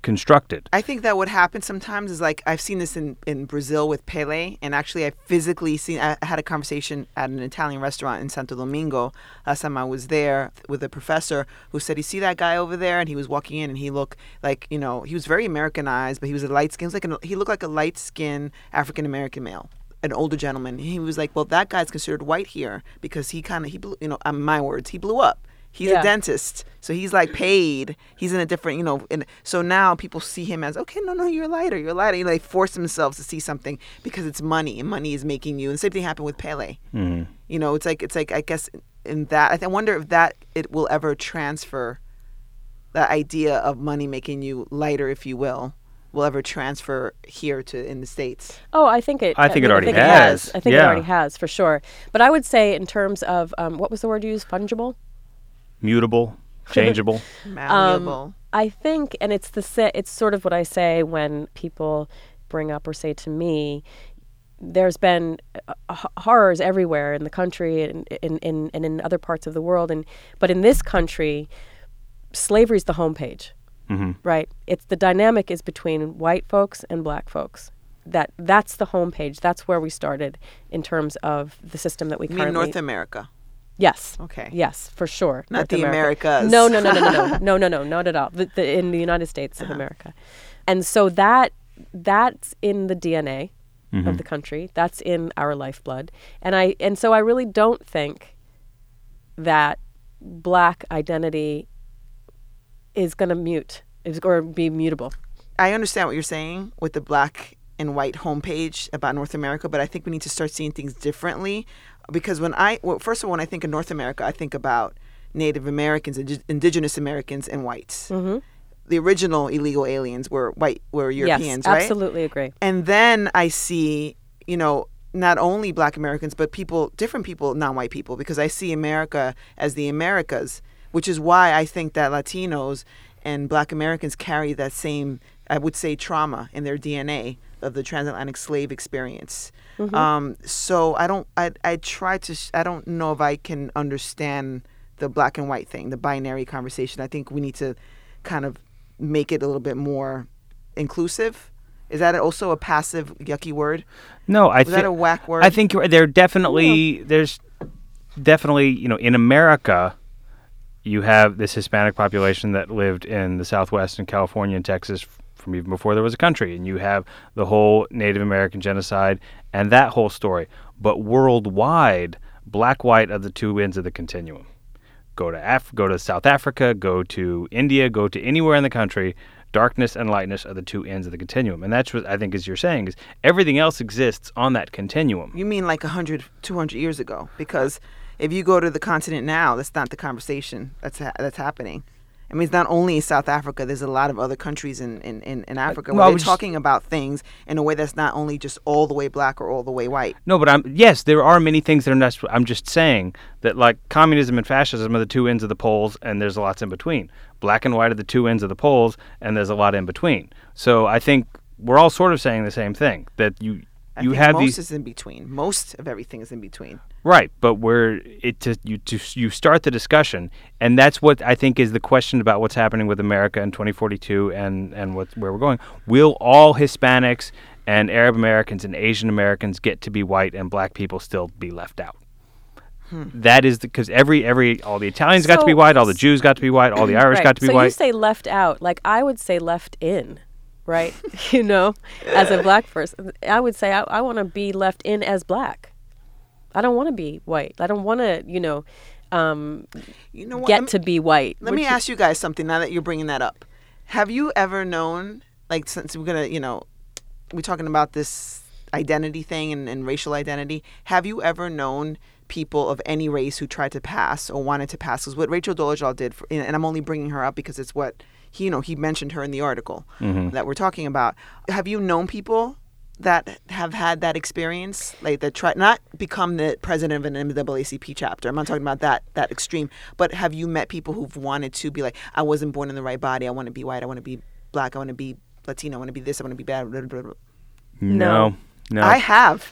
Speaker 1: constructed.
Speaker 4: I think that what happens sometimes is like I've seen this in, in Brazil with Pele, and actually I physically seen. I had a conversation at an Italian restaurant in Santo Domingo last time I was there with a professor who said, "You see that guy over there?" And he was walking in, and he looked like you know he was very Americanized, but he was a light skin. He, was like an, he looked like a light skinned African American male. An older gentleman. He was like, "Well, that guy's considered white here because he kind of he blew, you know, um, my words, he blew up. He's
Speaker 5: Yeah.
Speaker 4: a dentist, so he's like paid. He's in a different, you know. And so now people see him as okay, no, no, you're lighter, you're lighter. You know, they force themselves to see something because it's money, and money is making you. And the same thing happened with Pele.
Speaker 1: Mhm.
Speaker 4: You know, it's like it's like I guess in that I wonder if that it will ever transfer. The idea of money making you lighter, if you will, will ever transfer here to in the states.
Speaker 5: Oh, I think it.
Speaker 1: I think it already
Speaker 5: think
Speaker 1: has.
Speaker 5: I think it already has for sure. But I would say, in terms of um, what was the word you used? Fungible.
Speaker 1: Mutable, changeable.
Speaker 4: Malleable.
Speaker 5: I think, and it's the it's sort of what I say when people bring up or say to me, there's been uh, horrors everywhere in the country and in, in, and in other parts of the world, and but in this country, slavery is the homepage,
Speaker 1: hmm
Speaker 5: right? It's the dynamic is between white folks and black folks. That that's the homepage. That's where we started in terms of the system that we
Speaker 4: You
Speaker 5: currently.
Speaker 4: mean North America?
Speaker 5: Yes.
Speaker 4: Okay.
Speaker 5: Yes, for sure.
Speaker 4: Not
Speaker 5: North
Speaker 4: the
Speaker 5: America.
Speaker 4: Americas.
Speaker 5: No, no, no, no, no, no, no, no, no, not at all. The, the, in the United States
Speaker 4: Uh-huh.
Speaker 5: of America, and so that that's in the DNA
Speaker 1: Mm-hmm.
Speaker 5: of the country. That's in our lifeblood, and I and so I really don't think that black identity is going to mute is or be mutable.
Speaker 4: I understand what you're saying with the black and white homepage about North America, but I think we need to start seeing things differently because when I well, first of all, when I think of North America, I think about Native Americans, indi- Indigenous Americans, and whites.
Speaker 5: Mm-hmm.
Speaker 4: The original illegal aliens were white, were Europeans,
Speaker 5: yes,
Speaker 4: right?
Speaker 5: absolutely agree.
Speaker 4: And then I see, you know, not only black Americans, but people, different people, non white people, because I see America as the Americas, which is why I think that Latinos and black Americans carry that same, I would say, trauma in their DNA of the transatlantic slave experience. Um, so I don't, I, I try to, sh- I don't know if I can understand the black and white thing, the binary conversation. I think we need to kind of make it a little bit more inclusive. Is that also a passive yucky word?
Speaker 1: No, I
Speaker 4: Was that a whack word?
Speaker 1: I think there definitely there's definitely you know in America you have this Hispanic population that lived in the Southwest and California and Texas f- from even before there was a country, and you have the whole Native American genocide and that whole story. But worldwide, black white are the two ends of the continuum. Go to Af- go to South Africa, go to India, go to anywhere in the country. Darkness and lightness are the two ends of the continuum, and that's what I think is you're saying is everything else exists on that continuum.
Speaker 4: You mean like 100, 200 years ago? Because if you go to the continent now, that's not the conversation that's ha- that's happening. I mean, it's not only South Africa. There's a lot of other countries in, in, in, in uh,
Speaker 1: Africa
Speaker 4: where
Speaker 1: I
Speaker 4: they're talking about things in a way that's not only just all the way black or all the way white.
Speaker 1: No, but I'm yes, there are many things that are not. I'm just saying that like communism and fascism are the two ends of the poles, and there's lots in between. Black and white are the two ends of the poles, and there's a lot in between. So I think we're all sort of saying the same thing that you
Speaker 4: I
Speaker 1: you
Speaker 4: think
Speaker 1: have
Speaker 4: most
Speaker 1: these
Speaker 4: is in between. Most of everything is in between.
Speaker 1: right, but where it to you to you start the discussion, and that's what I think is the question about what's happening with America in 2042 and and what where we're going. Will all Hispanics and Arab Americans and Asian Americans get to be white, and black people still be left out? Hmm. That is because every every all the Italians got to be white, all the Jews got to be white, all the Irish
Speaker 5: right.
Speaker 1: got to be white.
Speaker 5: so
Speaker 1: white.
Speaker 5: you say left out. Like I would say left in, right? you know, as a black person, I would say I, I want to be left in as black. I don't want to be white. I don't want to, you know, um,
Speaker 4: You know what?
Speaker 5: get
Speaker 4: me-
Speaker 5: to be white.
Speaker 4: Let me
Speaker 5: which-
Speaker 4: ask you guys something now that you're bringing that up. Have you ever known, like, since we're gonna, you know, we're talking about this identity thing and, and racial identity. Have you ever known people of any race who tried to pass or wanted to pass? Because what Rachel Dolezal did, for, and I'm only bringing her up because it's what he, you know, he mentioned her in the article mm-hmm. that we're talking about. Have you known people? That have had that experience, like that try not become the president of an NAACP chapter. I'm not talking about that that extreme, but have you met people who've wanted to be like, I wasn't born in the right body. I want to be white. I want to be black. I want to be Latino. I want to be this. I want to be bad. Blah, blah, blah.
Speaker 1: no, no.
Speaker 4: I have.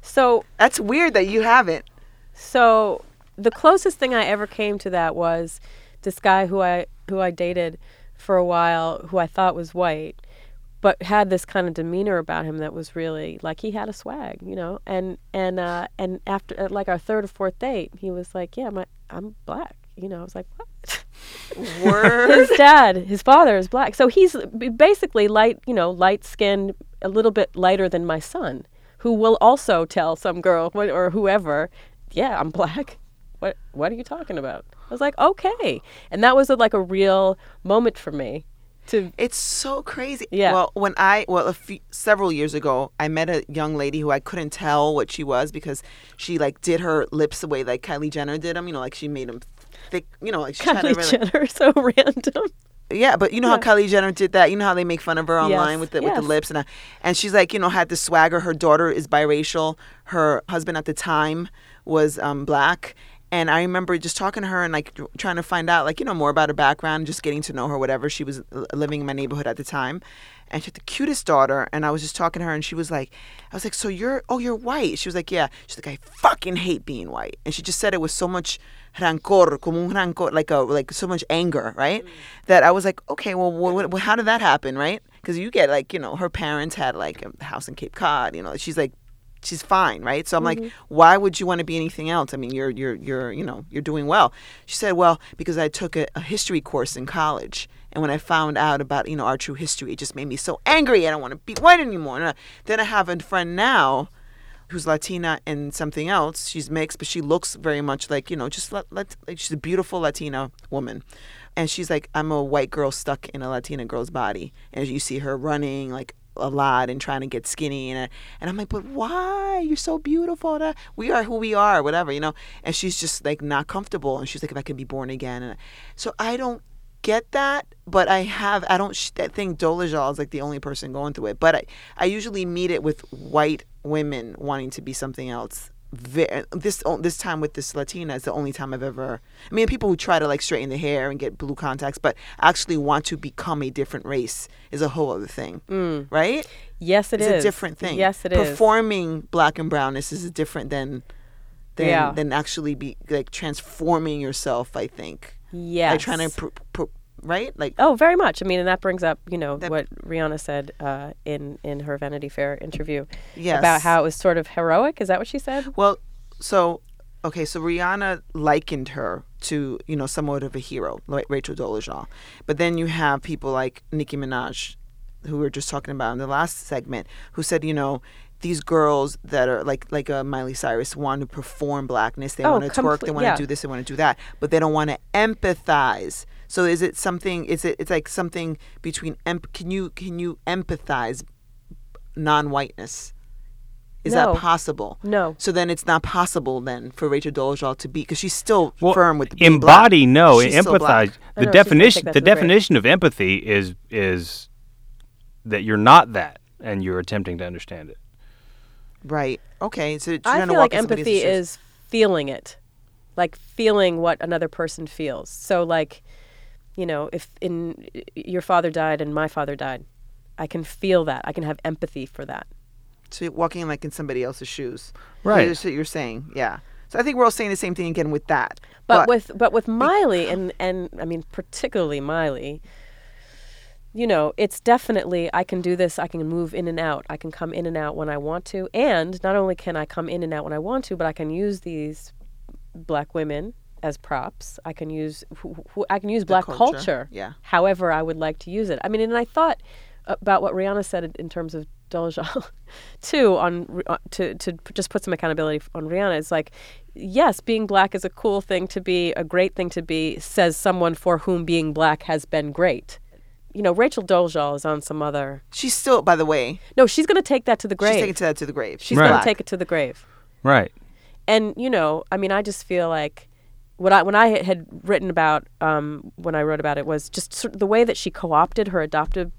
Speaker 5: So
Speaker 4: That's weird that you haven't.
Speaker 5: So the closest thing I ever came to that was this guy who I who I dated for a while, who I thought was white, but had this kind of demeanor about him that was really like he had a swag, you know. And and uh, and after like our third or fourth date, he was like, "Yeah, my I'm black." You know, I was like, "What?" His dad, his father is black. So he's basically light, you know, light skinned, a little bit lighter than my son, who will also tell some girl or whoever, yeah, I'm black. What what are you talking about? I was like, okay. And that was a, like a real moment for me to
Speaker 4: It's so crazy.
Speaker 5: Yeah.
Speaker 4: Well, when I well, a few, several years ago, I met a young lady who I couldn't tell what she was because she like did her lips the way like Kylie Jenner did them. You know, like she made them thick. You know, like she
Speaker 5: Kylie
Speaker 4: really.
Speaker 5: Jenner so random.
Speaker 4: Yeah, but you know how Kylie Jenner did that. You know how they make fun of her online
Speaker 5: Yes,
Speaker 4: with the with the lips and uh, and she's like you know had the swagger. Her daughter is biracial. Her husband at the time was um, black. And I remember just talking to her and like trying to find out like you know more about her background, just getting to know her. Whatever she was uh, living in my neighborhood at the time, and she had the cutest daughter. And I was just talking to her, and she was like, I was like, so you're oh you're white? She was like, yeah. She's like, I fucking hate being white. And she just said it with so much rancor, como un rancor, like a like so much anger, right? That I was like, okay, well, wh- wh- how did that happen, right? Because you get like, you know, her parents had like a house in Cape Cod, you know, she's like, she's fine, right? So I'm like, why would you want to be anything else? I mean, you're you're you're you know you're doing well. She said, well, because I took a, a history course in college. And when I found out about you know our true history, it just made me so angry. I don't want to be white anymore. And, uh, then I have a friend now who's Latina and something else. She's mixed, but she looks very much like you know, just let, let like she's a beautiful Latina woman, and she's like, I'm a white girl stuck in a Latina girl's body, and you see her running like a lot and trying to get skinny, and uh, and I'm like, but why? You're so beautiful. Da- uh, We are who we are, whatever, you know. And she's just like not comfortable, and she's like, if I could be born again, and uh, so I don't get that, but I have I don't think Dolezal is like the only person going through it, but I I usually meet it with white women wanting to be something else. Ve- This this time with this Latina is the only time I've ever. I mean, people who try to like straighten the hair and get blue contacts, but actually want to become a different race is a whole other thing, mm. right?
Speaker 5: Yes, it
Speaker 4: it's
Speaker 5: is
Speaker 4: a different thing.
Speaker 5: Yes, it is.
Speaker 4: Performing black and brownness is different than than
Speaker 5: Yeah.
Speaker 4: than actually be like transforming yourself. I think.
Speaker 5: Yeah.
Speaker 4: Like trying to, pr- pr- right? Like
Speaker 5: Oh, very much. I mean, and that brings up, you know, what Rihanna said uh, in in her Vanity Fair interview
Speaker 4: Yes.
Speaker 5: about how it was sort of heroic. Is that what she said?
Speaker 4: Well, so okay, so Rihanna likened her to you know somewhat of a hero, like Rachel Dolezal. But then you have people like Nicki Minaj, who we were just talking about in the last segment, who said, you know, these girls that are like like uh, Miley Cyrus want to perform blackness. They
Speaker 5: Oh,
Speaker 4: want to twerk. They want to
Speaker 5: yeah.
Speaker 4: do this. They want to do that. But they don't want to empathize. So is it something? Is it? It's like something between. Emp- can you can you empathize non-whiteness? Is
Speaker 5: No.
Speaker 4: that possible?
Speaker 5: No.
Speaker 4: So then it's not possible then for Rachel Dolezal to be because she's still
Speaker 1: Well,
Speaker 4: firm with being black.
Speaker 1: embody no
Speaker 4: She's still
Speaker 1: empathize
Speaker 4: black.
Speaker 1: The
Speaker 5: know,
Speaker 1: definition the
Speaker 5: to the
Speaker 1: definition of empathy is is that you're not that and you're attempting to understand it
Speaker 4: Right. Okay. So she's
Speaker 5: I
Speaker 4: trying to
Speaker 5: feel
Speaker 4: walk
Speaker 5: like empathy is feeling it, like feeling what another person feels. So, like, you know, if in your father died and my father died, I can feel that. I can have empathy for that.
Speaker 4: So walking like in somebody else's shoes.
Speaker 1: Right.
Speaker 4: That's what you're saying. Yeah. So I think we're all saying the same thing again with that.
Speaker 5: But, with but with Miley and and I mean particularly Miley, you know, it's definitely I can do this. I can move in and out. I can come in and out when I want to. And not only can I come in and out when I want to, but I can use these black women as props. I can use who, who, I can use black
Speaker 4: culture,
Speaker 5: culture,
Speaker 4: yeah.
Speaker 5: however I would like to use it. I mean, and I thought about what Rihanna said in- in terms of Dolezal, too. On Ri- uh, to to just put some accountability on Rihanna. It's like, yes, being black is a cool thing to be, a great thing to be. Says someone for whom being black has been great. You know, Rachel Dolezal is on some other.
Speaker 4: she's still, by the way,
Speaker 5: No, she's going to take that to the grave.
Speaker 4: she's taking that to the grave.
Speaker 5: She's
Speaker 1: Right.
Speaker 5: going to take it to the grave.
Speaker 1: right
Speaker 5: and you know i mean i just feel like what i when i had written about um, when i wrote about it was just sort of the way that she co-opted her adoptive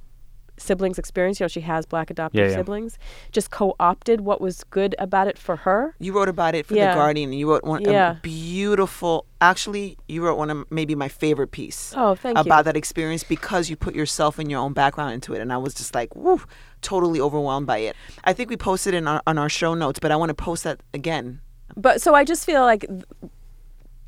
Speaker 5: siblings experience you know she has black adoptive
Speaker 1: Yeah, yeah.
Speaker 5: siblings just co-opted what was good about it for her
Speaker 4: You wrote about it for
Speaker 5: Yeah.
Speaker 4: the Guardian. You wrote one
Speaker 5: Yeah.
Speaker 4: a beautiful. Actually, you wrote one of maybe my favorite piece.
Speaker 5: Oh, thank you.
Speaker 4: about that experience because you put yourself and your own background into it, and I was just like, woo, totally overwhelmed by it. I think we posted it in our, on our show notes, but I want to post that again.
Speaker 5: but so i just feel like th-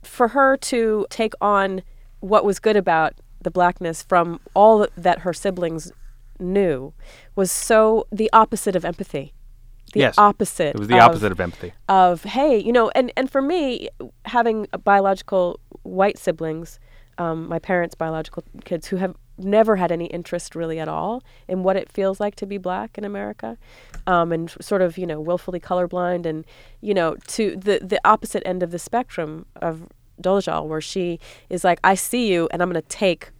Speaker 5: for her to take on what was good about the blackness from all that her siblings knew was so the opposite of empathy the
Speaker 1: Yes.
Speaker 5: opposite
Speaker 1: it was the opposite of empathy
Speaker 5: of hey you know and and for me having biological white siblings um, my parents biological kids who have never had any interest really at all in what it feels like to be black in america um, and sort of you know willfully colorblind and you know to the the opposite end of the spectrum of Dolezal where she is like i see you and i'm going to take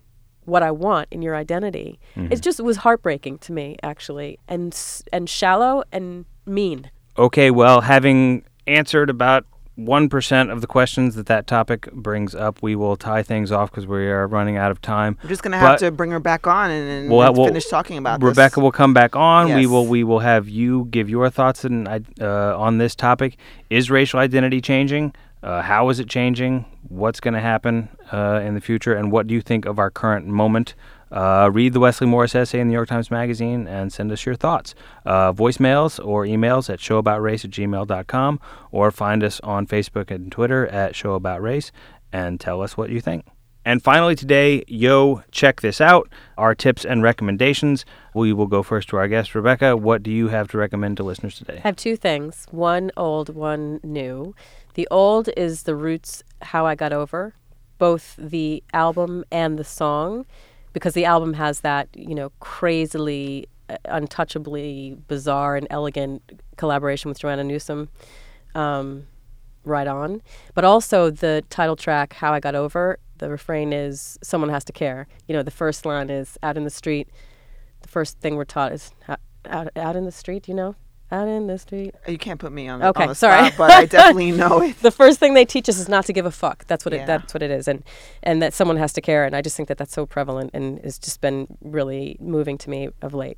Speaker 5: what I want in your identity. It just was heartbreaking to me, actually, and and shallow and mean.
Speaker 1: Okay, well, having answered about 1% of the questions that that topic brings up, we will tie things off because we are running out of time.
Speaker 4: We're just gonna have to bring her back on and, and,
Speaker 1: we'll- we'll-
Speaker 4: finish talking about
Speaker 1: Rebecca
Speaker 4: this.
Speaker 1: will come back on. We will we will have you give your thoughts and uh, on this topic. Is racial identity changing? Uh, how is it changing? What's going to happen uh, in the future? And what do you think of our current moment? Uh, read the Wesley Morris essay in the New York Times Magazine and send us your thoughts. Uh, voicemails or emails at showaboutrace at gmail.com or find us on Facebook and Twitter at showaboutrace and tell us what you think. And finally, today, yo, check this out our tips and recommendations. We will go first to our guest, Rebecca. What do you have to recommend to listeners today?
Speaker 5: I have two things one old, one new. The old is The Roots How I Got Over, both the album and the song, because the album has that, you know, crazily, uh, untouchably bizarre and elegant collaboration with Joanna Newsom. Um, right on. But also the title track, How I Got Over, the refrain is Someone Has to Care. You know, the first line is Out in the Street. The first thing we're taught is "Out- Out, out in the street, you know? Out in the street.
Speaker 4: You can't put me on the,
Speaker 5: Okay,
Speaker 4: on the
Speaker 5: sorry.
Speaker 4: spot, but I definitely know it.
Speaker 5: The first thing they teach us is not to give a fuck. That's what
Speaker 4: Yeah.
Speaker 5: it. That's what it is, and and that someone has to care. And I just think that that's so prevalent and has just been really moving to me of late.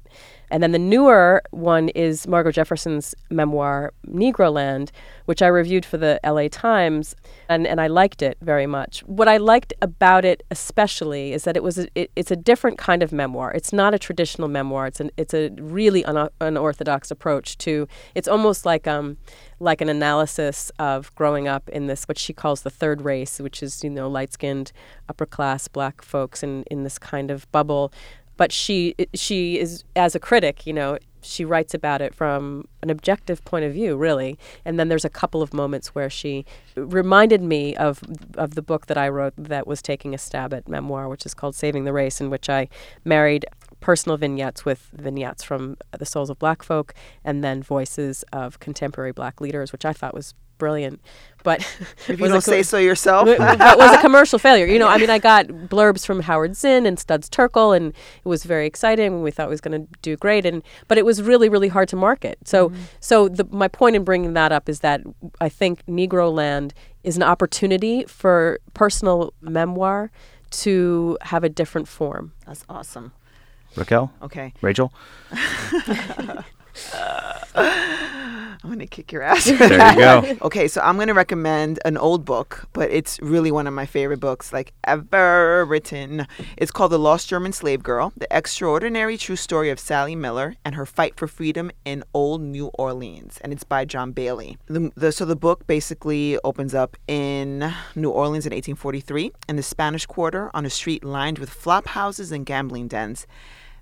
Speaker 5: And then the newer one is Margo Jefferson's memoir Negroland, which I reviewed for the L.A. Times, and and I liked it very much. What I liked about it especially is that it was a, it, it's a different kind of memoir. It's not a traditional memoir. It's an it's a really un- unorthodox approach to. It's almost like um like an analysis of growing up in this what she calls the third race, which is you know light skinned upper class black folks in in this kind of bubble. But she she is as a critic, you know, she writes about it from an objective point of view, really. And then there's a couple of moments where she reminded me of of the book that I wrote that was taking a stab at memoir, which is called Saving the Race, in which I married personal vignettes with vignettes from the souls of black folk and then voices of contemporary black leaders, which I thought was brilliant. But
Speaker 4: if you don't say so yourself,
Speaker 5: that was a commercial failure. You know, I mean, I got blurbs from Howard Zinn and Studs Terkel, and it was very exciting. We thought it was going to do great, and but it was really, really hard to market. So, mm-hmm. so the, my point in bringing that up is that I think Negroland is an opportunity for personal memoir to have a different form.
Speaker 4: That's awesome.
Speaker 1: Raquel?
Speaker 4: Okay.
Speaker 1: Rachel?
Speaker 4: I'm gonna kick your ass.
Speaker 1: there you go.
Speaker 4: okay, so I'm gonna recommend an old book, but it's really one of my favorite books, like ever written. It's called The Lost German Slave Girl: The Extraordinary True Story of Sally Miller and Her Fight for Freedom in Old New Orleans, and it's by John Bailey. The, the, so the book basically opens up in New Orleans in 1843, in the Spanish Quarter, on a street lined with flop houses and gambling dens.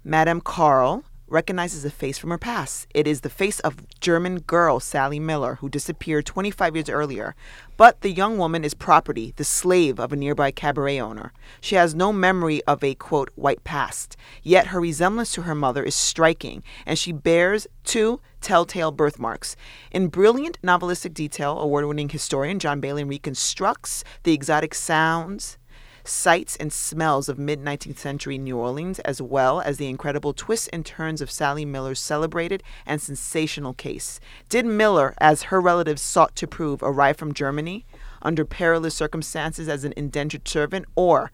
Speaker 4: Madame Carl recognizes a face from her past. It is the face of German girl Sally Miller, who disappeared 25 years earlier. But the young woman is property, the slave of a nearby cabaret owner. She has no memory of a quote white past. Yet her resemblance to her mother is striking, and she bears two telltale birthmarks. In brilliant novelistic detail, award winning historian John Bailey reconstructs the exotic sounds, sights and smells of mid 19th century New Orleans, as well as the incredible twists and turns of Sally Miller's celebrated and sensational case. Did Miller, as her relatives sought to prove, arrive from Germany under perilous circumstances as an indentured servant, or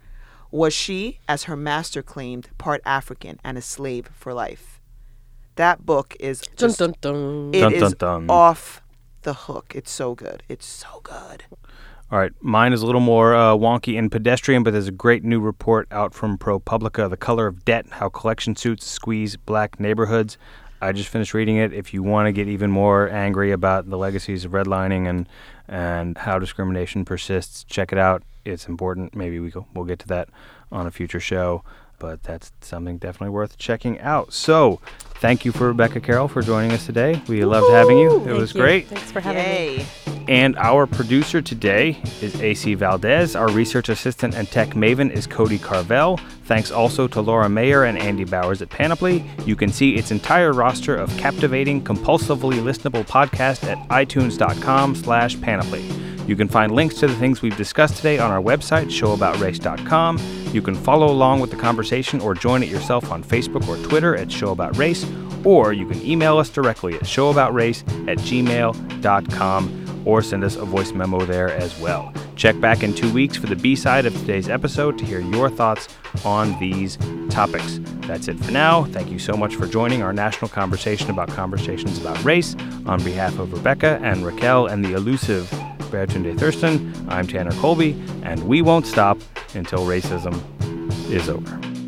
Speaker 4: was she, as her master claimed, part African and a slave for life? That book is just,
Speaker 5: dun, dun, dun.
Speaker 4: It is off the hook. It's so good. It's so good.
Speaker 1: All right, mine is a little more uh, wonky and pedestrian, but there's a great new report out from ProPublica, The Color of Debt How Collection Suits Squeeze Black Neighborhoods. I just finished reading it. If you want to get even more angry about the legacies of redlining and, and how discrimination persists, check it out. It's important. Maybe we we'll get to that on a future show, but that's something definitely worth checking out. So, thank you for Rebecca Carroll for joining us today. We Woo-hoo! loved having you. It
Speaker 5: Thank
Speaker 1: was
Speaker 5: you.
Speaker 1: great.
Speaker 5: Thanks for having Yay. me.
Speaker 1: And our producer today is AC Valdez. Our research assistant and tech maven is Cody Carvel. Thanks also to Laura Mayer and Andy Bowers at Panoply. You can see its entire roster of captivating, compulsively listenable podcasts at itunes.com slash panoply. You can find links to the things we've discussed today on our website, showaboutrace.com. You can follow along with the conversation or join it yourself on Facebook or Twitter at showaboutrace, or you can email us directly at showaboutrace at gmail.com or send us a voice memo there as well. Check back in two weeks for the B side of today's episode to hear your thoughts on these topics. That's it for now. Thank you so much for joining our national conversation about conversations about race. On behalf of Rebecca and Raquel and the elusive Baratunde Thurston, I'm Tanner Colby, and we won't stop until racism is over.